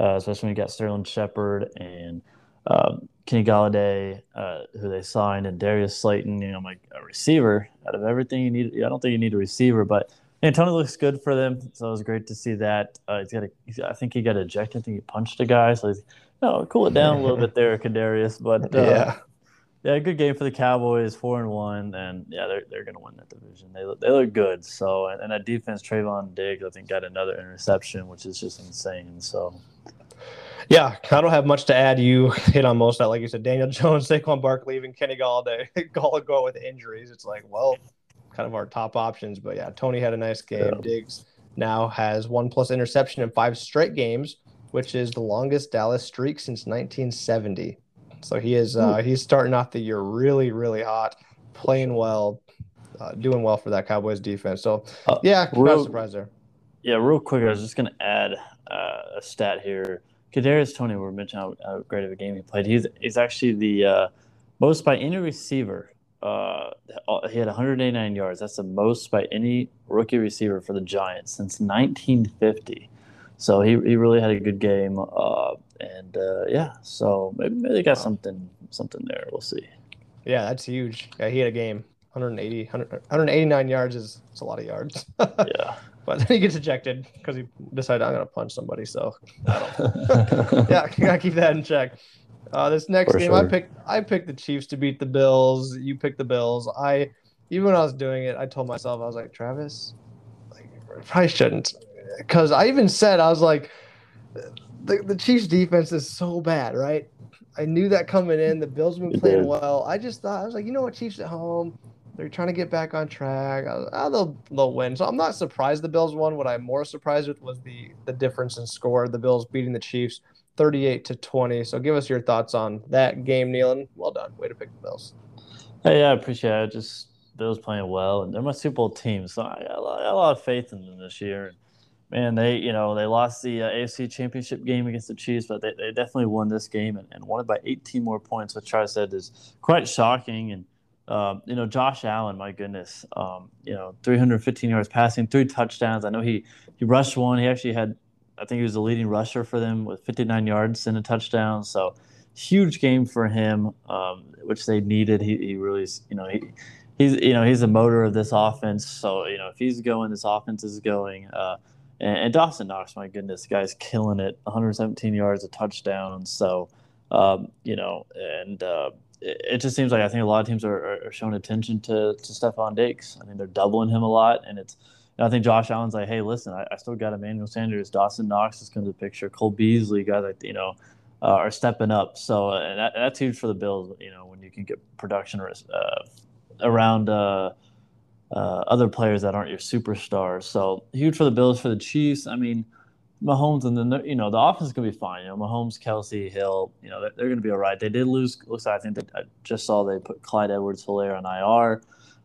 uh, especially when you got Sterling Shepard and um, Kenny Golladay, uh, who they signed, and Darius Slayton. You know, like a receiver. Out of everything you need, I don't think you need a receiver, but Antonio looks good for them, so it was great to see that. Uh, he's got a, he's, I think he got ejected. I think he punched a guy, so he's, you know, cool it down a little *laughs* bit there, Kadarius. But uh, yeah, yeah, good game for the Cowboys, four and one, and yeah, they're they're gonna win that division. They look, they look good. So and, and that defense, Trevon Diggs, I think got another interception, which is just insane. So. Yeah, I don't have much to add. You *laughs* hit on most of that, like you said. Daniel *laughs* Jones, Saquon Barkley, even Kenny Golladay, *laughs* Gall go with injuries. It's like, well, kind of our top options. But yeah, Toney had a nice game. Yeah. Diggs now has one plus interception in five straight games, which is the longest Dallas streak since 1970. So he is uh, he's starting off the year really, really hot, playing well, uh, doing well for that Cowboys defense. So uh, yeah, real, not surprised there. Yeah, real quick, I was just going to add uh, a stat here. Kadarius Toney, we mentioned how, how, great of a game he played. He's he's actually the uh, most by any receiver. Uh, he had 189 yards. That's the most by any rookie receiver for the Giants since 1950. So he, he really had a good game. Uh, and uh, yeah, so maybe, maybe they got something something there. We'll see. Yeah, that's huge. Yeah, he had a game. 180, 100, 189 yards is, is a lot of yards. *laughs* yeah. But then he gets ejected because he decided I'm gonna punch somebody. So *laughs* yeah, *laughs* gotta keep that in check. Uh, this next For game, sure. I picked I picked the Chiefs to beat the Bills. You picked the Bills. I even when I was doing it, I told myself I was like Travis, like probably shouldn't, because I even said I was like the, the Chiefs defense is so bad, right? I knew that coming in. The Bills have been playing well. I just thought I was like, you know what, Chiefs at home, they're trying to get back on track. Was, oh, they'll they'll win. So I'm not surprised the Bills won. What I'm more surprised with was the the difference in score. The Bills beating the Chiefs 38 to 20. So give us your thoughts on that game, Nealon. Well done. Way to pick the Bills. Hey, yeah, I appreciate it. Just Bills playing well, and they're my Super Bowl team, so I got a lot, a lot of faith in them this year man, they you know they lost the uh, AFC Championship game against the Chiefs, but they, they definitely won this game and, and won it by 18 more points, which I said is quite shocking. And um, you know, Josh Allen, my goodness, um, you know, 315 yards passing, three touchdowns. I know he he rushed one. He actually had, I think he was the leading rusher for them with 59 yards and a touchdown. So huge game for him, um, which they needed. He, he really, you know, he. He's, you know, he's a motor of this offense. So, you know, if he's going, this offense is going. Uh, and, and Dawson Knox, my goodness, the guy's killing it. 117 yards, a touchdown. So, um, you know, and uh, it, it, just seems like I think a lot of teams are, are showing attention to to Stefon Diggs. I think they're doubling him a lot, and it's. I think Josh Allen's like, hey, listen, I, I still got Emmanuel Sanders, Dawson Knox is coming to the picture, Cole Beasley, guys like you know. Uh, are stepping up, so uh, that, that's huge for the Bills. You know, when you can get production uh, around uh, other players that aren't your superstars. So huge for the Bills, for the Chiefs. I mean, Mahomes and then you know the offense is gonna be fine. You know, Mahomes, Kelce, Hill. You know they're, they're gonna be all right. They did lose. Looks like I think that I just saw they put Clyde Edwards-Hilaire on IR.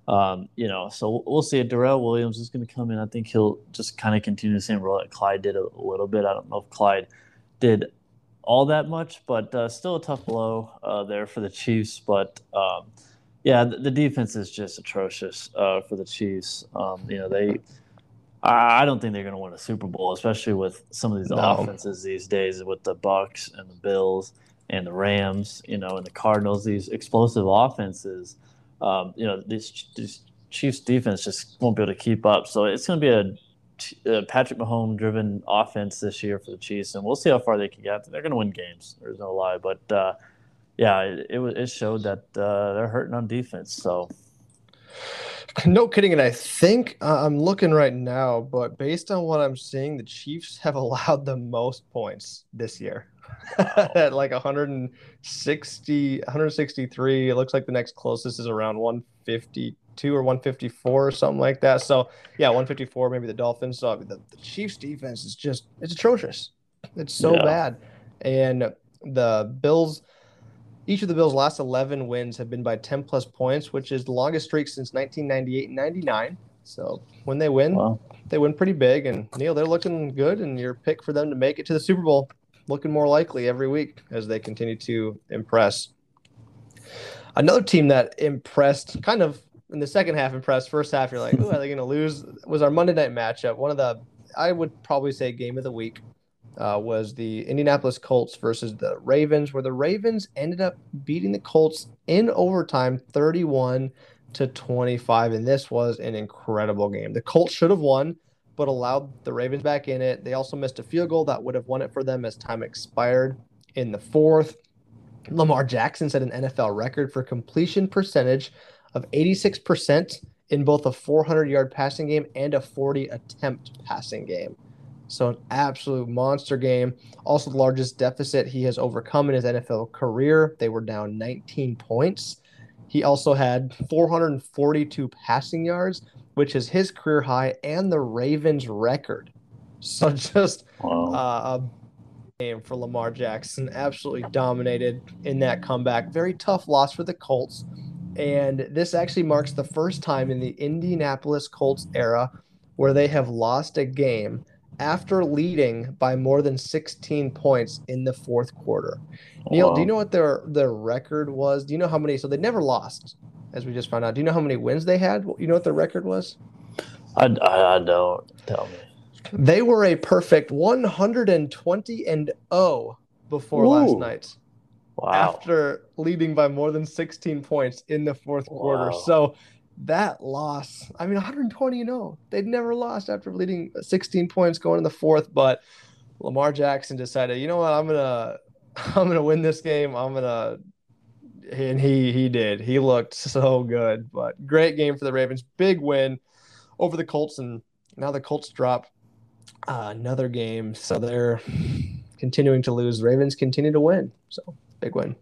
Um, you know, so we'll see. Darrel Williams is going to come in. I think he'll just kind of continue the same role that Clyde did a, a, little bit. I don't know if Clyde did all that much, but uh, still a tough blow uh, there for the Chiefs. But um, yeah, the, the defense is just atrocious uh, for the Chiefs. Um, you know, they. I don't think they're going to win a Super Bowl, especially with some of these no. offenses these days, with the Bucs and the Bills and the Rams, you know, and the Cardinals. These explosive offenses, um, you know, these, these Chiefs defense just won't be able to keep up. So it's going to be a, a Patrick Mahomes driven offense this year for the Chiefs, and we'll see how far they can get. They're going to win games. There's no lie, but. Uh, yeah, it, it, it showed that uh, they're hurting on defense. So, no kidding. And I think uh, I'm looking right now, but based on what I'm seeing, the Chiefs have *laughs* allowed the most points this year. *laughs* At like 160, 163. It looks like the next closest is around 152 or 154 or something like that. So, yeah, 154, maybe the Dolphins. So, the, the Chiefs defense is just, it's atrocious. It's so yeah. bad. And the Bills each of the Bills' last 11 wins have been by 10 plus points, which is the longest streak since 1998 and 99. So when they win, wow. they win pretty big. And Neil, they're looking good, and your pick for them to make it to the Super Bowl looking more likely every week as they continue to impress. Another team that impressed, kind of in the second half, impressed. First half, you're like, "Oh, are they going to lose?" Was our Monday night matchup one of the, I would probably say, game of the week. Uh, was the Indianapolis Colts versus the Ravens, where the Ravens ended up beating the Colts in overtime, 31 to 25, and this was an incredible game. The Colts should have won, but allowed the Ravens back in it. They also missed a field goal that would have won it for them as time expired in the fourth. Lamar Jackson set an NFL record for completion percentage of 86% in both a 400 yard passing game and a 40 attempt passing game. So, an absolute monster game. Also, the largest deficit he has overcome in his NFL career. They were down 19 points. He also had 442 passing yards, which is his career high and the Ravens' record. So, *laughs* just wow. uh, a game for Lamar Jackson. Absolutely dominated in that comeback. Very tough loss for the Colts. And this actually marks the first time in the Indianapolis Colts era where they have lost a game after leading by more than 16 points in the fourth quarter. Oh, Neil, wow. do you know what their their record was? Do you know how many? So they never lost, as we just found out. Do you know how many wins they had? You know what their record was? I, I, I don't. Tell me. They were a perfect 120 and 0 before Ooh. last night. Wow. After leading by more than 16 points in the fourth wow. quarter. So that loss, I mean, 120 and 0. They'd never lost after leading 16 points going in the fourth, but Lamar Jackson decided, you know what, I'm gonna *laughs* I'm gonna win this game. I'm gonna and he he did. He looked so good. But great game for the Ravens. Big win over the Colts, and now the Colts drop uh, another game, so they're continuing to lose. Ravens continue to win, so big win.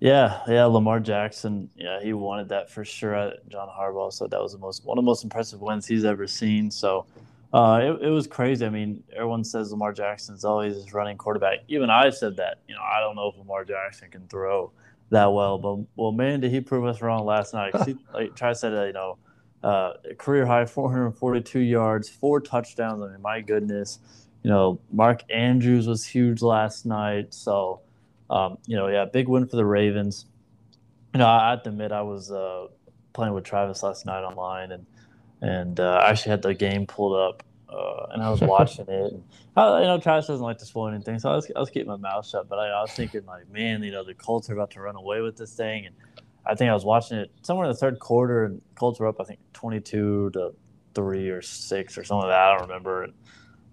Yeah, yeah, Lamar Jackson, yeah, he wanted that for sure. John Harbaugh said that was the most one of the most impressive wins he's ever seen. So uh, it, it was crazy. I mean, everyone says Lamar Jackson's always his running quarterback. Even I said that. You know, I don't know if Lamar Jackson can throw that well, but well, man, did he prove us wrong last night? *laughs* He, like Try said, uh, you know, uh, career high 442 yards, four touchdowns. I mean, my goodness. You know, Mark Andrews was huge last night. So um, you know, yeah, big win for the Ravens. You know, I have to admit I was uh, playing with Travis last night online, and and uh, I actually had the game pulled up, uh, and I was watching *laughs* it. And I, you know, Travis doesn't like to spoil anything, so I was, I was keeping my mouth shut. But I, I was thinking, like, man, you know, the Colts are about to run away with this thing, and I think I was watching it somewhere in the third quarter, and Colts were up, I think, twenty-two to three or six or something like that. I don't remember. And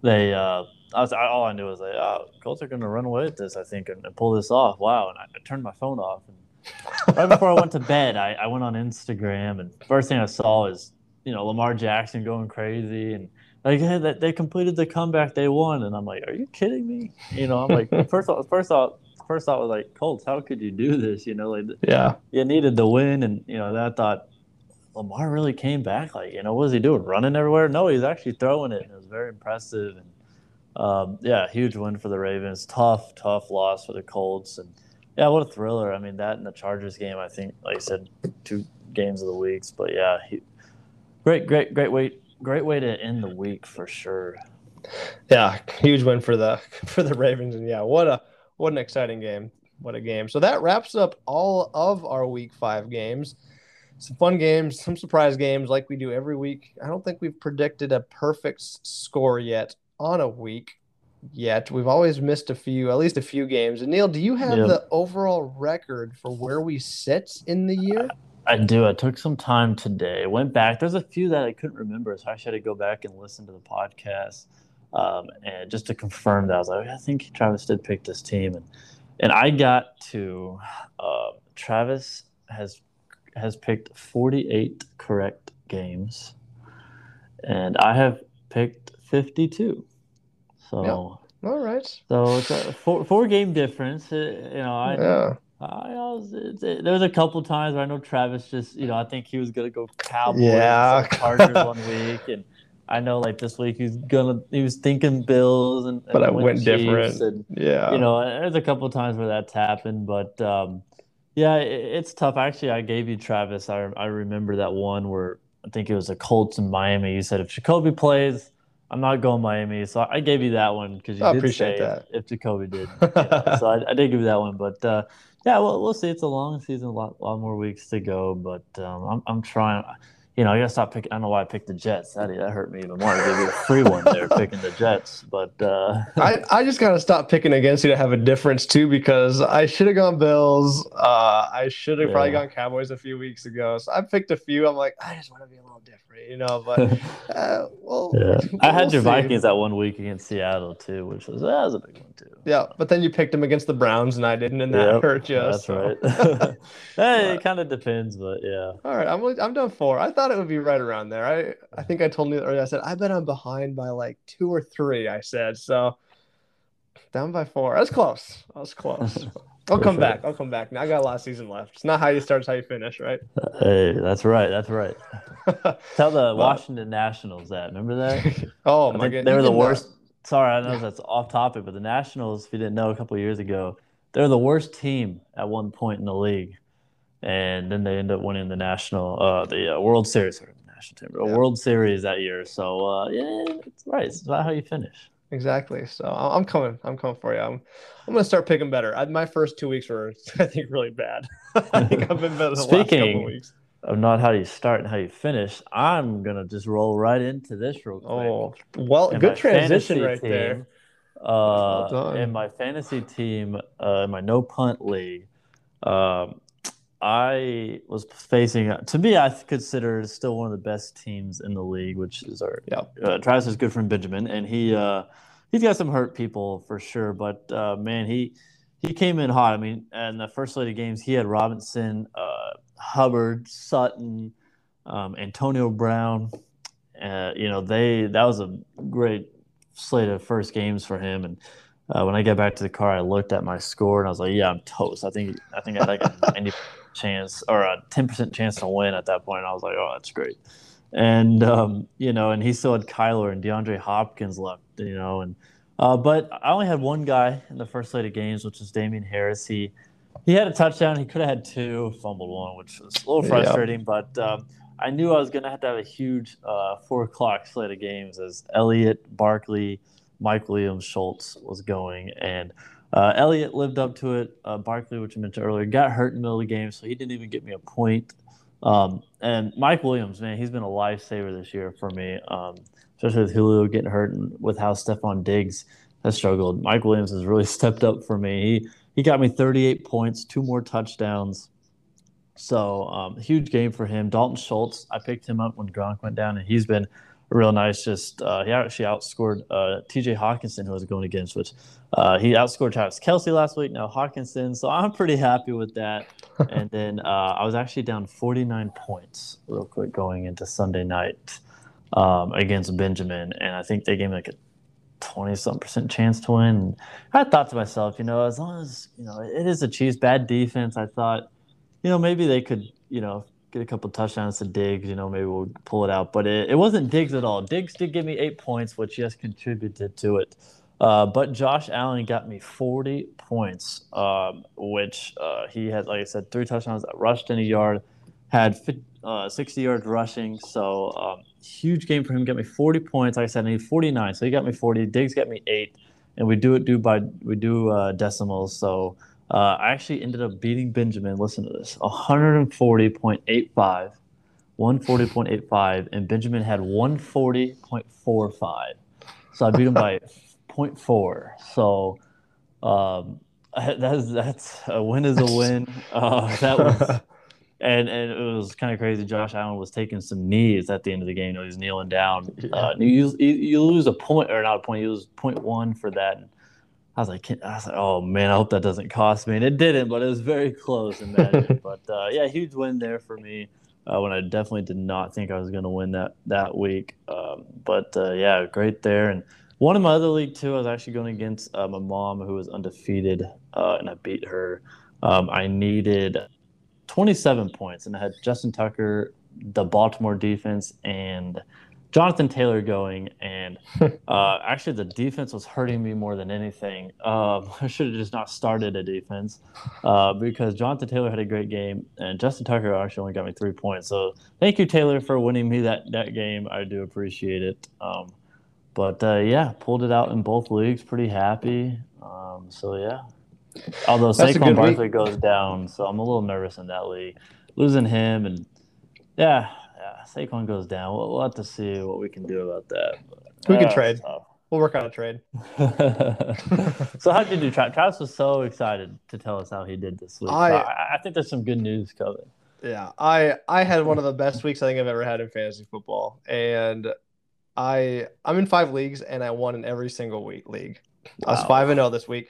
they uh, I was, all I knew was like, oh, Colts are going to run away with this, I think, and, and, pull this off. Wow. And I, I turned my phone off. And right before I went to bed, I, I went on Instagram, and first thing I saw is, you know, Lamar Jackson going crazy. And like, hey, that they completed the comeback they won. And I'm like, are you kidding me? You know, I'm like, *laughs* first thought, first thought, first thought was like, Colts, how could you do this? You know, like, yeah, you needed the win. And, you know, that thought, Lamar really came back. Like, you know, what was he doing? Running everywhere? No, he's actually throwing it. And it was very impressive. And, um, yeah, huge win for the Ravens. Tough, tough loss for the Colts. And yeah, what a thriller. I mean, that and the Chargers game, I think, like I said, two games of the weeks. But yeah, he, great, great, great way, great way to end the week for sure. Yeah, huge win for the *laughs* for the Ravens. And yeah, what a what an exciting game. What a game. So that wraps up all of our week five games. Some fun games, some surprise games like we do every week. I don't think we've predicted a perfect score yet on a week yet. We've always missed a few, at least a few games. And Neil, do you have yep. the overall record for where we sit in the year? I do. I took some time today. Went back. There's a few that I couldn't remember, so I should go back and listen to the podcast, um, and just to confirm that I was like, I think Travis did pick this team, and and I got to uh, Travis has has picked 48 correct games, and I have picked 52. So, yeah. all right. So it's a four, four game difference. Uh, you know, I, yeah. I, was, it, it, there was a couple times where I know Travis just, you know, I think he was gonna go Cowboys, yeah, Chargers one week, and I know like this week he's gonna he was thinking Bills and, and but I went Chiefs different. And, yeah, you know, there's a couple times where that's happened, but um, yeah, it, it's tough. Actually, I gave you Travis. I I remember that one where I think it was the Colts in Miami. You said if Jacoby plays, I'm not going Miami, so I gave you that one because you I did appreciate say that. if Jacoby did. *laughs* know, so I, I did give you that one, but uh, yeah, well, we'll see. It's a long season, a lot, lot more weeks to go, but um, I'm, I'm trying. You know, I gotta stop picking. I don't know why I picked the Jets. That that hurt me even more. I gave you a free one there, picking the Jets, but uh, *laughs* I, I just gotta stop picking against you to have a difference too because I should have gone Bills. Uh, I should have probably gone Cowboys a few weeks ago. So I picked a few. I'm like, I just want to be a little different, you know. But *laughs* uh, well, yeah, I had we'll your see. Vikings that one week against Seattle too, which was that was a big one too. Yeah, but then you picked them against the Browns, and I didn't, and that Yep, hurt you. That's so. right. *laughs* *laughs* hey, But- it kind of depends, but yeah. All right, I'm I'm done four. I thought it would be right around there. I I think I told you earlier. I said I bet I'm behind by like two or three. I said so. Down by four. That's close. That's close. *laughs* I'll come Perfect. back. I'll come back. Now I got a lot of season left. It's not how you start, it's how you finish, right? Hey, that's right. That's right. Tell the Washington Nationals that. Remember that? oh I my think god, they were the worst. Sorry, I know that's off topic, but the Nationals, if you didn't know, a couple of years ago, they're the worst team at one point in the league, and then they end up winning the national, uh, the uh, World Series, or the national team, Yeah. World Series that year. So uh, yeah, it's right. It's about how you finish. Exactly. So I'm coming. I'm coming for you. I'm I'm gonna start picking better. I, my first two weeks were, *laughs* I think, really bad. *laughs* I think I've been better the last couple Speaking- weeks. Of not how you start and how you finish, I'm gonna just roll right into this real quick. Oh, well, in good transition right team, there. Uh, done. in my fantasy team, uh, in my no punt league, um, I was facing. To me, I consider it still one of the best teams in the league, which is our Yep. uh, Travis's good friend Benjamin, and he uh, he's got some hurt people for sure. But uh, man, he he came in hot. I mean, in the first slate of games, he had Robinson, uh, Hubbard, Sutton, um, Antonio Brown. Uh, you know, they that was a great slate of first games for him. And uh, when I got back to the car, I looked at my score and I was like, "Yeah, I'm toast." I think I think I had like a *laughs* ninety chance or a ten percent chance to win at that point. And I was like, "Oh, that's great." And um, you know, and he still had Kyler and DeAndre Hopkins left. You know, and uh, but I only had one guy in the first slate of games, which was Damien Harris. He he had a touchdown. He could have had two, fumbled one, which was a little Yeah. frustrating. But um, I knew I was going to have to have a huge uh, four o'clock slate of games as Elliott, Barkley, Mike Williams, Schultz was going, and uh, Elliott lived up to it. Uh, Barkley, which I mentioned earlier, got hurt in the middle of the game, so he didn't even get me a point. Um, and Mike Williams, man, he's been a lifesaver this year for me, um, especially with Julio getting hurt and with how Stefon Diggs has struggled. Mike Williams has really *laughs* stepped up for me. He he got me 38 points, two more touchdowns. So um, huge game for him. Dalton Schultz, I picked him up when Gronk went down, and he's been real nice. Just uh, he actually outscored uh, T.J. Hockenson, who was going against, which uh, he outscored Travis Kelce last week. Now Hockenson, so I'm pretty happy with that. *laughs* and then uh, I was actually down 49 points real quick going into Sunday night um, against Benjamin, and I think they gave me like a 20 something percent chance to win. I thought to myself, you know, as long as you know it is a Chiefs bad defense, I thought, you know, maybe they could, you know, get a couple touchdowns to Diggs. You know, maybe we'll pull it out. But it, it wasn't Diggs at all. Diggs did give me eight points, which yes contributed to it. Uh, but Josh Allen got me 40 points, um, which uh, he had, like I said, three touchdowns, rushed in a yard, had uh, 60 yards rushing. So um, huge game for him. Got me 40 points. Like I said, I need 49. So he got me 40. Diggs got me eight, and we do it do by we do uh, decimals. So uh, I actually ended up beating Benjamin. Listen to this: 140.85, 140.85, and Benjamin had 140.45. So I beat him by *laughs* 0.4. So um, *laughs* that's that's a win is a win. Uh, that was *laughs* and and it was kind of crazy. Josh Allen was taking some knees at the end of the game. You know, he was kneeling down. *laughs* Uh, you, you lose a point or not a point. You lose point one for that. And I was like, I was like, oh man, I hope that doesn't cost me. And it didn't, but it was very close in that. *laughs* but uh, yeah, huge win there for me. Uh, when I definitely did not think I was going to win that that week. Um, but uh, yeah, great there. And one of my other league too, I was actually going against uh, my mom who was undefeated, uh, and I beat her. Um, I needed 27 points, and I had Justin Tucker, the Baltimore defense, and Jonathan Taylor going. And *laughs* uh, actually, the defense was hurting me more than anything. Um, *laughs* I should have just not started a defense uh, because Jonathan Taylor had a great game, and Justin Tucker actually only got me three points. So thank you, Taylor, for winning me that that game. I do appreciate it. Um, but uh, yeah, pulled it out in both leagues. Pretty happy. Um, so yeah. Although Saquon Barkley goes down, so I'm a little nervous in that league. Losing him and yeah, yeah, Saquon goes down. We'll, we'll have to see what we can do about that. But, we can uh, trade. We'll work on a trade. *laughs* *laughs* so how did you do? Travis Travis was so excited to tell us how he did this week. I, so I, I think there's some good news coming. Yeah, I I had one of the best weeks I think I've ever had in fantasy football, and I I'm in five leagues and I won in every single week league. Wow. I was five and zero oh this week.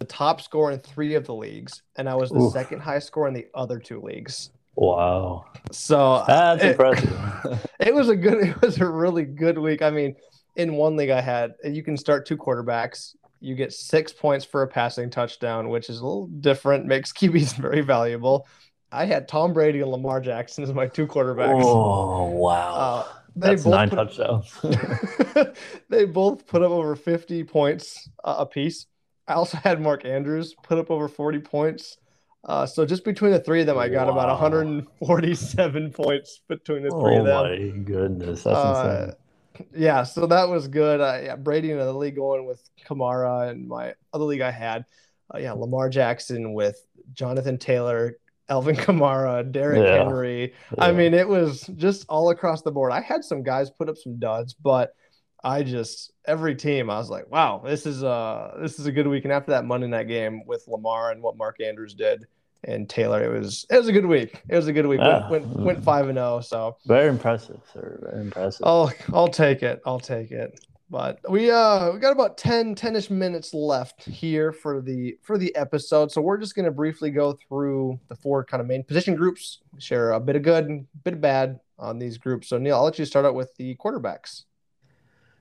The top score in three of the leagues, and I was the Oof. second highest score in the other two leagues. Wow. So that's *laughs* it, impressive. *laughs* it was a good. It was a really good week. I mean, in one league I had, you can start two quarterbacks. You get six points for a passing touchdown, which is a little different. Makes *laughs* QBs very valuable. I had Tom Brady and Lamar Jackson as my two quarterbacks. Oh wow! Uh, they That's both nine put, touchdowns. they both put up over fifty points uh, a piece. I also had Mark Andrews put up over forty points. Uh, so just between the three of them, I got wow. about 147 *laughs* points between the three oh of them. Oh my goodness, that's uh, insane. Yeah, so that was good. Uh, yeah, Brady in the league going with Kamara, and my other league I had, uh, yeah, Lamar Jackson with Jonathan Taylor, Alvin Kamara, Derrick yeah. Henry. Yeah. I mean, it was just all across the board. I had some guys put up some duds, but I just every team I was like, wow, this is uh this is a good week. And after that Monday night game with Lamar and what Mark Andrews did and Taylor, it was it was a good week. It was a good week. Yeah. Went, went went five and zero. Oh, so very impressive, sir. Very impressive. I'll I'll take it. I'll take it. But we uh we got about 10 10ish minutes left here for the for the episode. So we're just gonna briefly go through the four kind of main position groups, share a bit of good and a bit of bad on these groups. So Neil, I'll let you start out with the quarterbacks.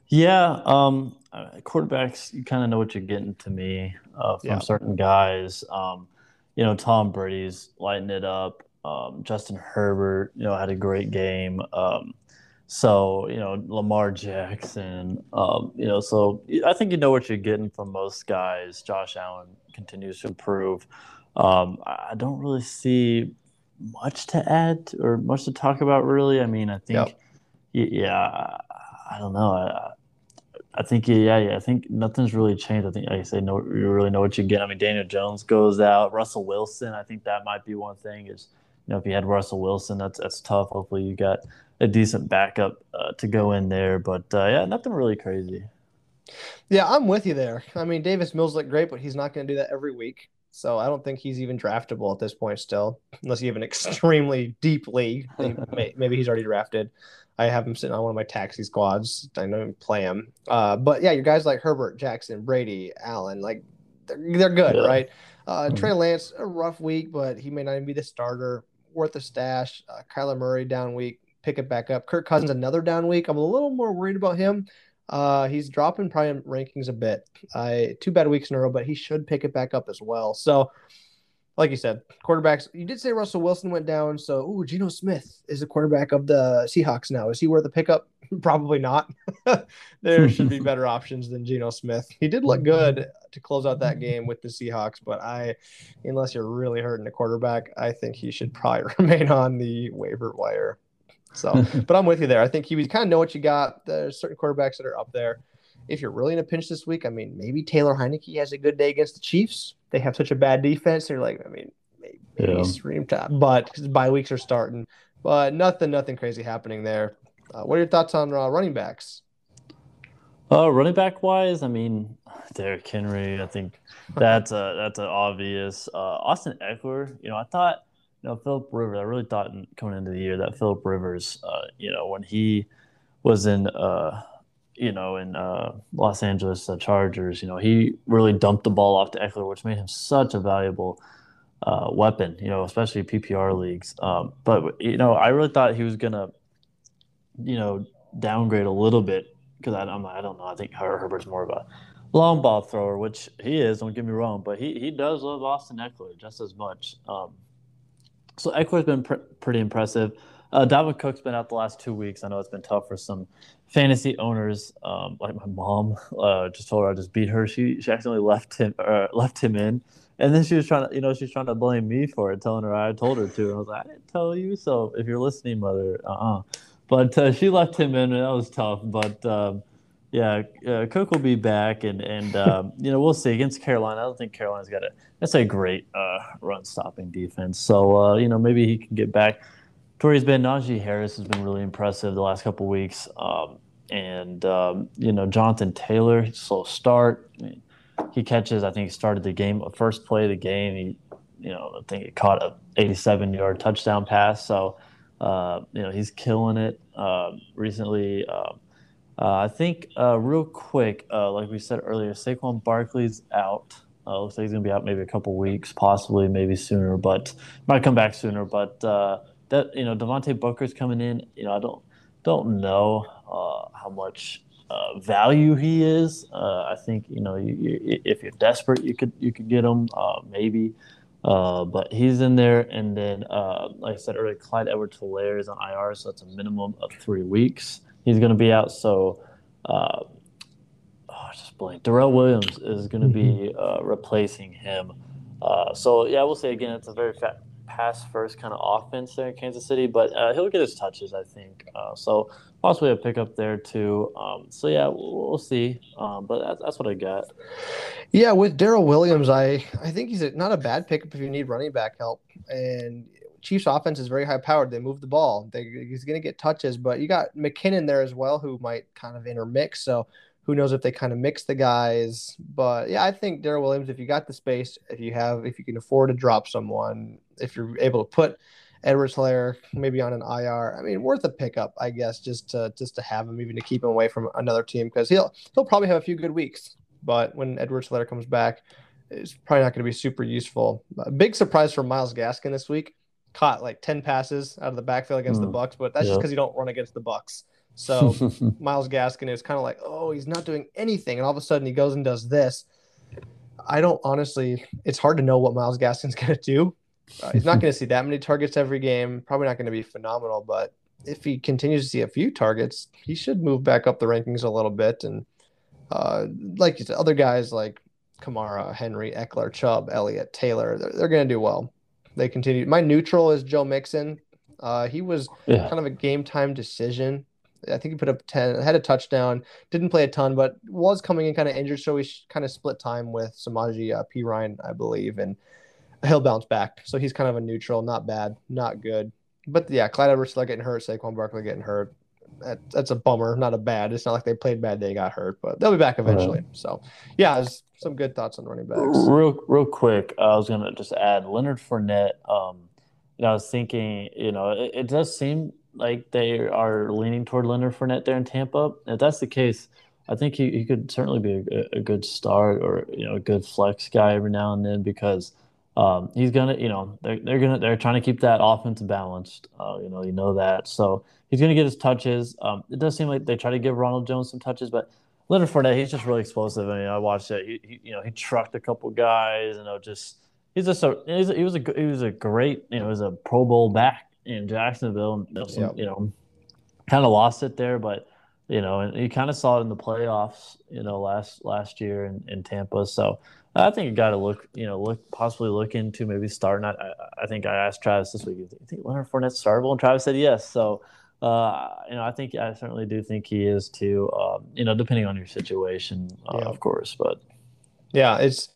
Yeah, um, uh, quarterbacks, you kind of know what you're getting to me uh, from yeah. certain guys. Um, you know, Tom Brady's lighting it up. Um, Justin Herbert, you know, had a great game. Um, so, you know, Lamar Jackson, um, you know, so I think you know what you're getting from most guys. Josh Allen continues to improve. Um, I don't really see much to add or much to talk about, really. I mean, I think, yep. yeah, I don't know. I, I think, yeah, yeah, I think nothing's really changed. I think, like I say, no, you really know what you get. I mean, Daniel Jones goes out. Russell Wilson, I think that might be one thing is, you know, if you had Russell Wilson, that's that's tough. Hopefully, you got a decent backup uh, to go in there. But uh, yeah, nothing really crazy. Yeah, I'm with you there. I mean, Davis Mills looked great, but he's not going to do that every week. So I don't think he's even draftable at this point still, unless you have an *laughs* extremely deep league. *laughs* Maybe he's already drafted. I have him sitting on one of my taxi squads. I don't play him. Uh, but yeah, your guys like Herbert, Jackson, Brady, Allen, like they're, they're good, yeah. right? Uh, mm-hmm. Trey Lance, a rough week, but he may not even be the starter. Worth a stash. Uh, Kyler Murray down week pick it back up. Kirk Cousins another down week. I'm a little more worried about him. Uh, he's dropping probably rankings a bit. I two bad weeks in a row, but he should pick it back up as well. So, like you said, quarterbacks. You did say Russell Wilson went down. So, ooh, Geno Smith is the quarterback of the Seahawks now. Is he worth a pickup? *laughs* Probably not. *laughs* there should be *laughs* better options than Geno Smith. He did look good to close out that game with the Seahawks, but I, unless you're really hurting the quarterback, I think he should probably remain on the waiver wire. So, *laughs* but I'm with you there. I think you kind of know what you got. There's certain quarterbacks that are up there. If you're really in a pinch this week, I mean, maybe Taylor Heinicke has a good day against the Chiefs. They have such a bad defense. They're like, I mean, maybe, maybe yeah. stream top, but bye weeks are starting. But nothing, nothing crazy happening there. Uh, what are your thoughts on uh, running backs? Uh, running back wise, I mean, *sighs* Derrick Henry. I think *laughs* that's a that's an obvious. Uh, Austin Ekeler. You know, I thought you know, Philip Rivers, I really thought in, coming into the year that Philip Rivers, uh, you know, when he was in, uh, you know, in uh, Los Angeles Chargers, you know, he really dumped the ball off to Ekeler, which made him such a valuable uh, weapon, you know, especially PPR leagues. Um, but, you know, I really thought he was to, you know, downgrade a little bit because I, I'm, I don't know. I think Herbert's more of a long ball thrower, which he is, don't get me wrong, but he, he does love Austin Ekeler just as much. Um, so Ekeler's been pr- pretty impressive. Uh, Dalvin Cook's been out the last two weeks. I know it's been tough for some fantasy owners. Um, like my mom uh, just told her I just beat her. She she accidentally left him uh, left him in, and then she was trying to you know she's trying to blame me for it, telling her I told her to. And I was like I didn't tell you. So if you're listening, mother, uh uh-uh. uh But she left him in, and that was tough. But um, Yeah, uh, Cook will be back, and and um, you know we'll see against Carolina. I don't think Carolina's got a that's a great uh, run stopping defense. So uh, you know maybe he can get back. Tori's been Najee Harris has been really impressive the last couple weeks, um, and um, you know Jonathan Taylor slow start. I mean, he catches. I think he started the game first play of the game. He you know I think he caught a 87 yard touchdown pass. So uh, you know he's killing it. Uh, recently. Uh, I think uh, real quick, uh, like we said earlier, Saquon Barkley's out. Uh, looks like he's gonna be out maybe a couple weeks, possibly maybe sooner, but might come back sooner. But uh, that you know, Devontae Booker's coming in. You know, I don't don't know uh, how much value he is. I think you know, you, you, if you're desperate, you could you could get him maybe. but he's in there, and then like I said earlier, Clyde Edwards-Hilaire is on IR, so that's a minimum of three weeks he's going to be out. So, uh, oh, just blank. Darrel Williams is going to mm-hmm. be uh, replacing him. Uh, so yeah, we'll say again, it's a very fat pass first kind of offense there in Kansas City, but uh, he'll get his touches, I think. Uh, so possibly a pickup there too. Um, so yeah, we'll, we'll see. Um, but that's, that's, what I got. Yeah, with Darrel Williams, I I think he's a, not a bad pickup if you need running back help, and Chiefs offense is very high powered. They move the ball. They, he's going to get touches, but you got McKinnon there as well, who might kind of intermix. So who knows if they kind of mix the guys? But yeah, I think Darrel Williams, if you got the space, if you have, if you can afford to drop someone, if you're able to put Edwards-Hilaire maybe on an IR, I mean, worth a pickup, I guess, just to just to have him, even to keep him away from another team because he'll he'll probably have a few good weeks. But when Edwards-Hilaire comes back, it's probably not going to be super useful. A big surprise for Myles Gaskin this week caught like 10 passes out of the backfield against mm. the Bucs, but that's just because you don't run against the Bucs. So *laughs* Myles Gaskin is kind of like, oh, he's not doing anything, and all of a sudden he goes and does this. I don't honestly. It's hard to know what Myles Gaskin's *laughs* going to do. Uh, he's not going to see that many targets every game. Probably not going to be phenomenal, but if he continues to see a few targets, he should move back up the rankings a little bit. And uh, like you said, other guys like Kamara, Henry, Ekeler, Chubb, Elliott, Taylor, they're, they're going to do well they continue. My neutral is Joe Mixon. Uh, he was yeah. kind of a game time decision. I think he put up 10, had a touchdown, didn't play a ton, but was coming in kind of injured. So he kind of split time with Samaje uh, Ryan, I believe, and he'll bounce back. So he's kind of a neutral, not bad, not good. But yeah, Clyde Edwards getting hurt, Saquon Barkley getting hurt. That, that's a bummer, not a bad. It's not like they played bad, they got hurt, but they'll be back eventually. Right. So yeah, some good thoughts on running backs. Real, real quick, I was gonna just add Leonard Fournette. Um, you know, I was thinking, you know, it, it, does seem like they are leaning toward Leonard Fournette there in Tampa. If that's the case, I think he, he could certainly be a, a good start or you know a good flex guy every now and then because um, he's gonna, you know, they're, they're gonna they're trying to keep that offense balanced. Uh, you know, you know that. So he's gonna get his touches. Um, it does seem like they try to give Ronald Jones some touches, but Leonard Fournette, he's just really explosive. I mean, I watched it. He, he you know, he trucked a couple guys. You know, just he's just a, he's a he was a he was a great you know, he was a Pro Bowl back in Jacksonville. And some, You know, kind of lost it there, but you know, and you kind of saw it in the playoffs. You know, last last year in, in Tampa. So I think you got to look, you know, look possibly look into maybe starting. I, I think I asked Travis this week. You think Leonard Fournette's startable? And Travis said yes. So uh, you know, I think I certainly do think he is too. Um, you know, depending on your situation, uh, yeah. of course. But yeah, it's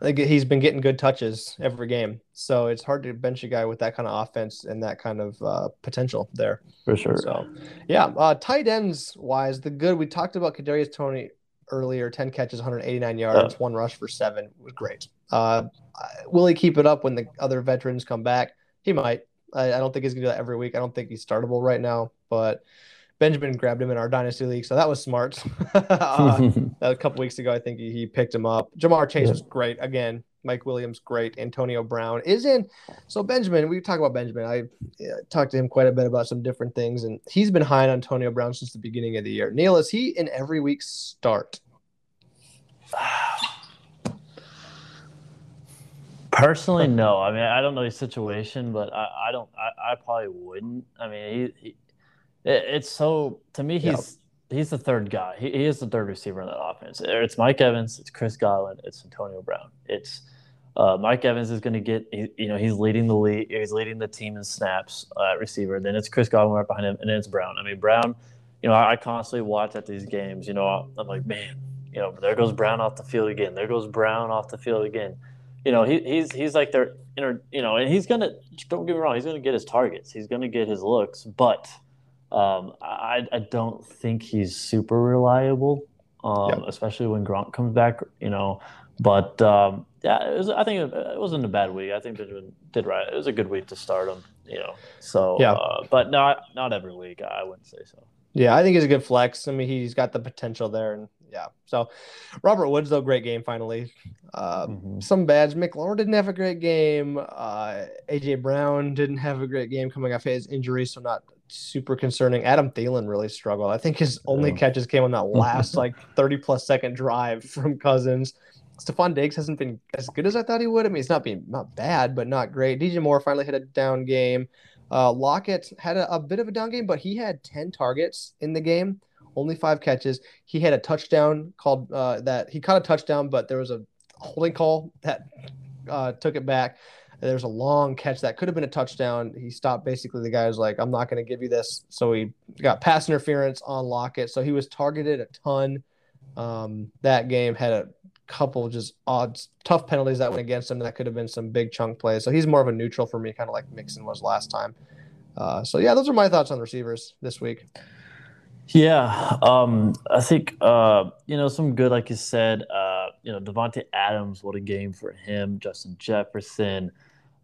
like he's been getting good touches every game, so it's hard to bench a guy with that kind of offense and that kind of uh, potential there. For sure. So yeah, uh, tight ends wise, the good we talked about Kadarius Toney earlier, ten catches, 189 yards, one rush for seven was great. Uh, will he keep it up when the other veterans come back? He might. I, I don't think he's gonna do that every week. I don't think he's startable right now, but Benjamin grabbed him in our dynasty league, so that was smart. *laughs* uh, *laughs* a couple weeks ago, I think he, he picked him up. Ja'Marr Chase yeah. was great again. Mike Williams, great. Antonio Brown is in. So Benjamin, we talk about Benjamin. I yeah, talked to him quite a bit about some different things, and he's been high on Antonio Brown since the beginning of the year. Neil, is he in every week's start? *sighs* *sighs* *sighs* Personally, *laughs* no. I mean, I don't know his situation, but I, I don't. I, I, probably wouldn't. I mean, he, he it, it's so to me, he's yep. he's the third guy. He, he is the third receiver in that offense. It's Mike Evans, it's Chris Godwin, it's Antonio Brown. It's uh, Mike Evans is going to get, he, you know, he's leading the lead, he's leading the team in snaps uh, at receiver. Then it's Chris Godwin right behind him, and then it's Brown. I mean, Brown you know, I, I constantly watch at these games. You know, I'm like, man, you know, there goes Brown off the field again. There goes Brown off the field again. You know, he, he's he's like their inner, you know, and he's gonna don't get me wrong, he's gonna get his targets, he's gonna get his looks, but um, I I don't think he's super reliable, um, yep. especially when Gronk comes back. You know, but um, yeah, was, I think it, it, wasn't a bad week. I think Benjamin did right. It was a good week to start him. You know, so yeah, uh, but not not every week. I wouldn't say so. Yeah, I think he's a good flex. I mean, he's got the potential there, and yeah. So, Robert Woods though, great game finally. Uh, mm-hmm. Some bads. McLaurin didn't have a great game. Uh, AJ Brown didn't have a great game coming off his injury, so not super concerning. Adam Thielen really struggled. I think his only catches came on that *laughs* last like 30 plus second drive from Cousins. Stefon Diggs hasn't been as good as I thought he would. I mean, he's not being not bad, but not great. DJ Moore finally hit a down game. Uh, Lockett had a, a, bit of a down game, but he had 10 targets in the game, only five catches. He had a touchdown called uh, that he caught a touchdown, but there was a holding call that uh, took it back. There's a long catch that could have been a touchdown. He stopped basically. The guy was like, I'm not going to give you this. So he got pass interference on Lockett. So he was targeted a ton. Um, that game had a couple just odd, tough penalties that went against him. That could have been some big chunk plays. So he's more of a neutral for me, kind of like Mixon was last time. Uh, so yeah, those are my thoughts on the receivers this week. Yeah, um, I think uh, you know some good, like you said. Uh, you know, Davante Adams, what a game for him. Justin Jefferson,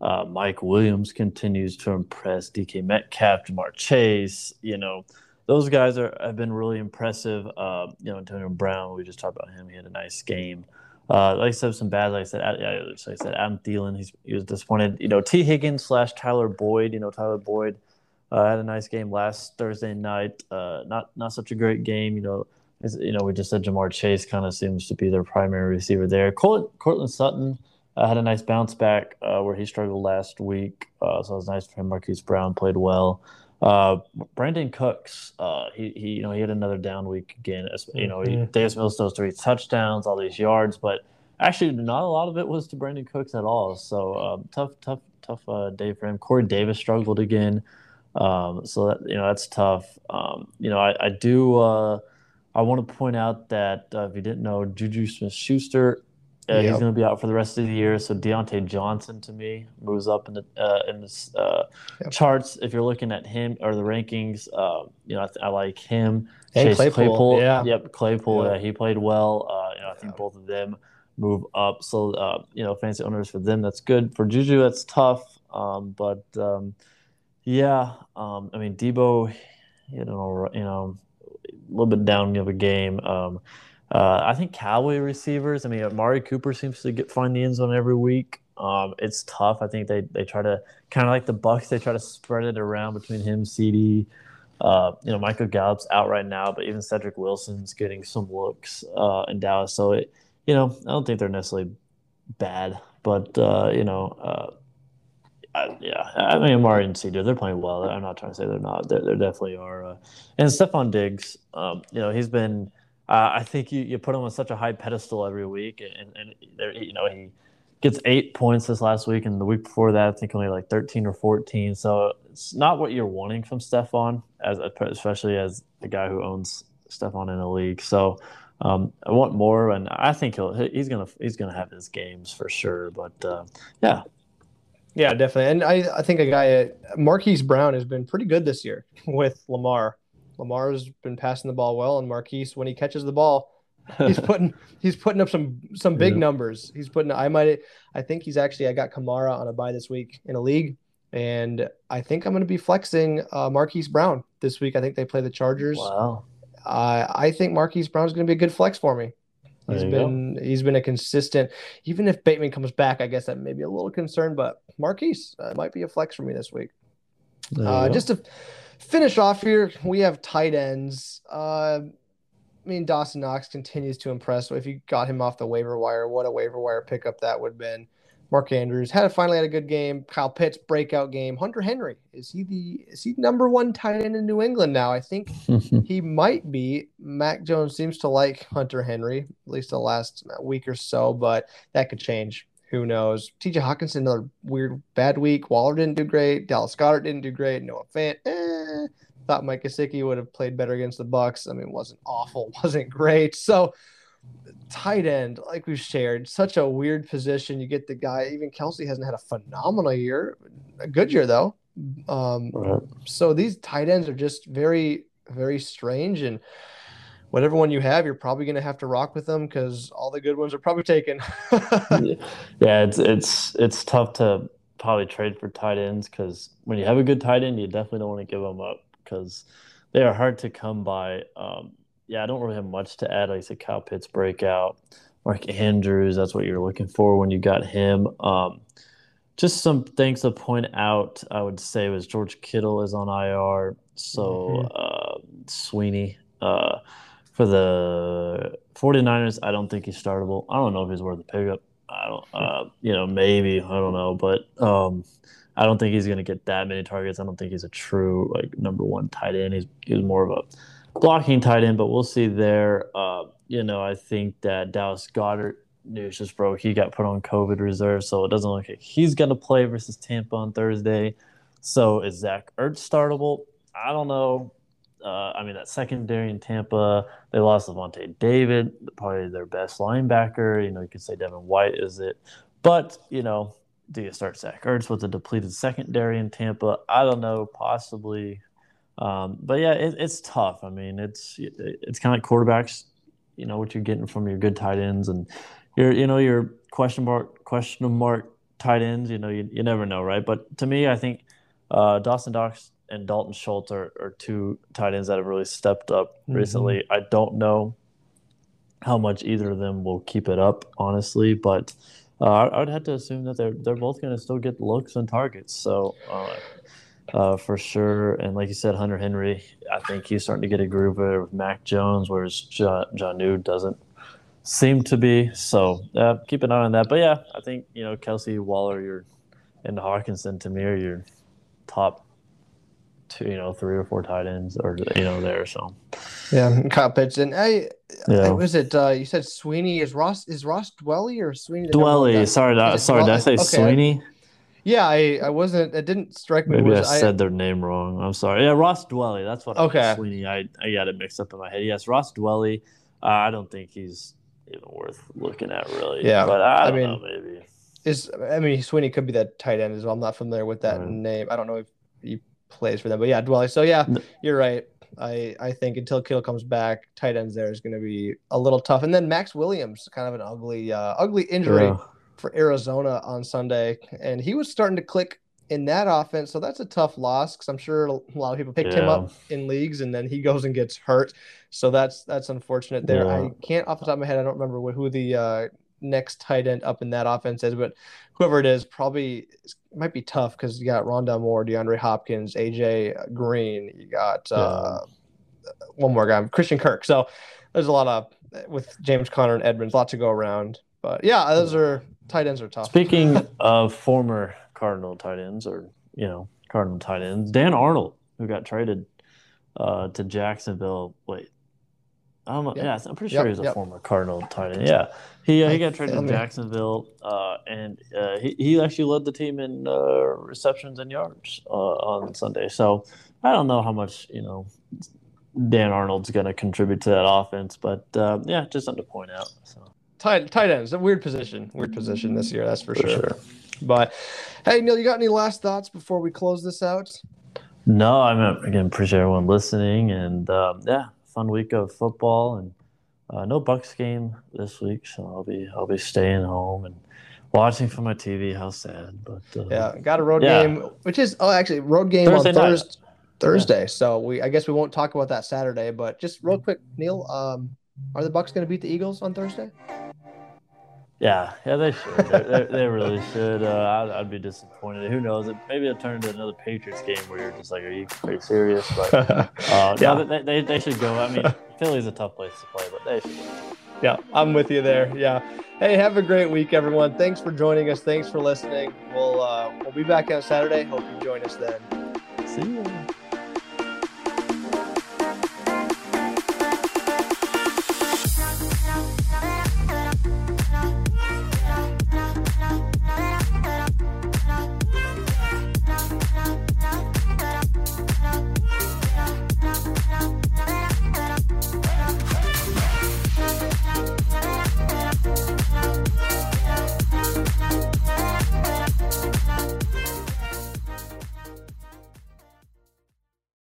uh, Mike Williams continues to impress. DK Metcalf, Ja'Marr Chase. You know, those guys are have been really impressive. Uh, you know, Antonio Brown, we just talked about him. He had a nice game. Uh, like I said, some bad. Like I said, yeah, like I said, Adam Thielen, he's, he was disappointed. You know, Tee Higgins slash Tyler Boyd. You know, Tyler Boyd uh, had a nice game last Thursday night. Uh, not not such a great game. You know, as, you know, we just said Ja'Marr Chase kind of seems to be their primary receiver there. Courtland Sutton uh, had a nice bounce back uh, where he struggled last week, uh, so it was nice for him. Marquise Brown played well. Uh, Brandin Cooks, uh, he, he, you know, he had another down week again. You know, mm-hmm. Davis Mills those three touchdowns, all these yards, but actually not a lot of it was to Brandin Cooks at all. So um, tough, tough, tough uh, day for him. Corey Davis struggled again, um, so that you know that's tough. Um, you know, I, I do. Uh, I want to point out that uh, if you didn't know, Juju Smith-Schuster uh, yep. He's going to be out for the rest of the year. So Diontae Johnson to me moves up in the uh, in the uh, yep. charts. If you're looking at him or the rankings, uh, you know I, th- I, like him. And Chase Claypool, Claypool, yeah. Yep, Claypool. Yeah. he played well. Uh, you know I think both of them move up. So uh, you know fancy owners for them that's good. For Juju that's tough. Um, but um, yeah, um, I mean Deebo, you know you know a little bit down of a game. Um, uh, I think Cowboy receivers. I mean, Amari Cooper seems to get find the end zone every week. Um, it's tough. I think they they try to kind of like the Bucs. They try to spread it around between him, CeeDee. Uh, you know, Michael Gallup's out right now, but even Cedric Wilson's getting some looks uh, in Dallas. So it, you know, I don't think they're necessarily bad, but uh, you know, uh, Yeah, I mean, Amari and CeeDee, they're playing well. I'm not trying to say they're not. They definitely are. Uh, and Stefon Diggs, um, you know, he's been uh, I think you, you put him on such a high pedestal every week, and, and there, you know he gets eight points this last week, and the week before that, I think only like thirteen or fourteen. So it's not what you're wanting from Stefon, as especially as the guy who owns Stefon in a league. So um, I want more, and I think he'll he's gonna he's gonna have his games for sure. But uh, yeah, yeah, definitely. And I I think a guy uh, Marquise Brown has been pretty good this year *laughs* with Lamar. Lamar's been passing the ball well, and Marquise, when he catches the ball, he's *laughs* putting he's putting up some some big yeah. numbers. He's putting. I might. I think he's actually. I got Kamara on a bye this week in a league, and I think I'm going to be flexing uh, Marquise Brown this week. I think they play the Chargers. Wow. Uh, I think Marquise Brown is going to be a good flex for me. He's been go. he's been a consistent. Even if Bateman comes back, I guess that may be a little concerned, but Marquise uh, might be a flex for me this week. Uh, just to finish off here, we have tight ends. Uh, I mean, Dawson Knox continues to impress. If you got him off the waiver wire, what a waiver wire pickup that would have been. Mark Andrews had finally had a good game. Kyle Pitts breakout game. Hunter Henry is he the is he number one tight end in New England now? I think *laughs* he might be. Mac Jones seems to like Hunter Henry at least the last week or so, but that could change. Who knows? TJ Hockenson another weird bad week. Waller didn't do great. Dallas Goedert didn't do great. Noah Fant. Eh Thought Mike Gesicki would have played better against the Bucs. I mean, wasn't awful, *laughs* wasn't great. So tight end, like we've shared, such a weird position. You get the guy. Even Kelce hasn't had a phenomenal year, a good year though. Um, right. So these tight ends are just very, very strange and whatever one you have, you're probably going to have to rock with them because all the good ones are probably taken. *laughs* yeah, it's it's it's tough to probably trade for tight ends because when you have a good tight end, you definitely don't want to give them up because they are hard to come by. Um, yeah, I don't really have much to add. Like I said, Kyle Pitts breakout, Mark Andrews. That's what you're looking for when you got him. Um, just some things to point out. I would say was George Kittle is on IR, so mm-hmm. uh, Sweeney. Uh, for the 49ers, I don't think he's startable. I don't know if he's worth a pickup. I don't, uh, you know, maybe I don't know, but um, I don't think he's going to get that many targets. I don't think he's a true like number one tight end. He's he's more of a blocking tight end, but we'll see there. Uh, you know, I think that Dallas Goedert news just broke. He got put on COVID reserve, so it doesn't look like he's going to play versus Tampa on Thursday. So is Zach Ertz startable? I don't know. Uh, I mean, that secondary in Tampa, they lost Lavonte David, probably their best linebacker. You know, you could say Devin White is it. But, you know, do you start Zach Ertz with a depleted secondary in Tampa? I don't know, possibly. Um, but yeah, it, it's tough. I mean, it's it's kind of like quarterbacks. You know what you're getting from your good tight ends, and your you know your question mark question mark tight ends. You know you, you never know, right? But to me, I think uh, Dawson Knox and Dalton Schultz are, are two tight ends that have really stepped up mm-hmm. recently. I don't know how much either of them will keep it up, honestly, but uh, I, would have to assume that they're they're both going to still get looks and targets. So. Uh, uh, for sure, and like you said, Hunter Henry, I think he's starting to get a groove with Mac Jones, whereas Jonnu doesn't seem to be. So uh, keep an eye on that. But yeah, I think you know Kelce Waller, you're and me are your top two, you know, three or four tight ends or you know there. So yeah, Kyle Pitts and I. Yeah. was it? Uh, you said Sweeney is Ross is Ross Dwelley or Sweeney? Dwelley. Sorry, sorry. Did I say okay. Sweeney? Yeah, I, I wasn't. It didn't strike me. Maybe was, I said I, their name wrong. I'm sorry. Yeah, Ross Dwelley. That's what. Okay. I Sweeney. I I got it mixed up in my head. Yes, Ross Dwelley. Uh, I don't think he's even worth looking at, really. Yeah, but I, I mean, know, maybe. Is I mean Sweeney could be that tight end as well. I'm not familiar with that right. name. I don't know if he plays for them. But yeah, Dwelley. So yeah, you're right. I I think until Kittle comes back, tight ends there is going to be a little tough. And then Maxx Williams, kind of an ugly uh, ugly injury yeah. For Arizona on Sunday, and he was starting to click in that offense. So that's a tough loss because I'm sure a lot of people picked yeah. him up in leagues, and then he goes and gets hurt. So that's that's unfortunate there. Yeah. I can't off the top of my head. I don't remember who the uh, next tight end up in that offense is, but whoever it is probably might be tough because you got Rondale Moore, DeAndre Hopkins, AJ Green, you got uh, one more guy, Christian Kirk. So there's a lot of with James Conner and Edmonds, a lot to go around. But yeah, those are tight ends are tough. Speaking *laughs* of former Cardinal tight ends, or you know Cardinal tight ends, Dan Arnold, who got traded uh, to Jacksonville. Wait, I don't know. Yeah, I'm pretty sure yep, he's a yep. former Cardinal tight end. Yeah, he uh, he got traded to Jacksonville, uh, and uh, he he actually led the team in uh, receptions and yards uh, on Sunday. So I don't know how much you know Dan Arnold's going to contribute to that offense, but uh, yeah, just something to point out. So tight tight ends, a weird position, weird position this year, that's for, for sure. sure. But hey, Neil, you got any last thoughts before we close this out? No, I mean again, appreciate everyone listening, and um, yeah, fun week of football and uh, no Bucs game this week, so I'll be I'll be staying home and watching from my TV. How sad, but uh, yeah, got a road yeah. game, which is oh actually road game Thursday on Thursday. Thursday, yeah. so we I guess we won't talk about that Saturday, but just real quick, Neil, um, are the Bucs going to beat the Eagles on Thursday? Yeah, yeah, they should. they, they really should. Uh, I'd, I'd, be disappointed. Who knows? Maybe it'll turn into another Patriots game where you're just like, "Are you, you serious?" But *laughs* uh, yeah, no, they, they, they should go. I mean, *laughs* Philly's a tough place to play, but they should. Yeah, I'm with you there. Yeah. Hey, have a great week, everyone. Thanks for joining us. Thanks for listening. We'll uh, we'll be back on Saturday. Hope you join us then. See you.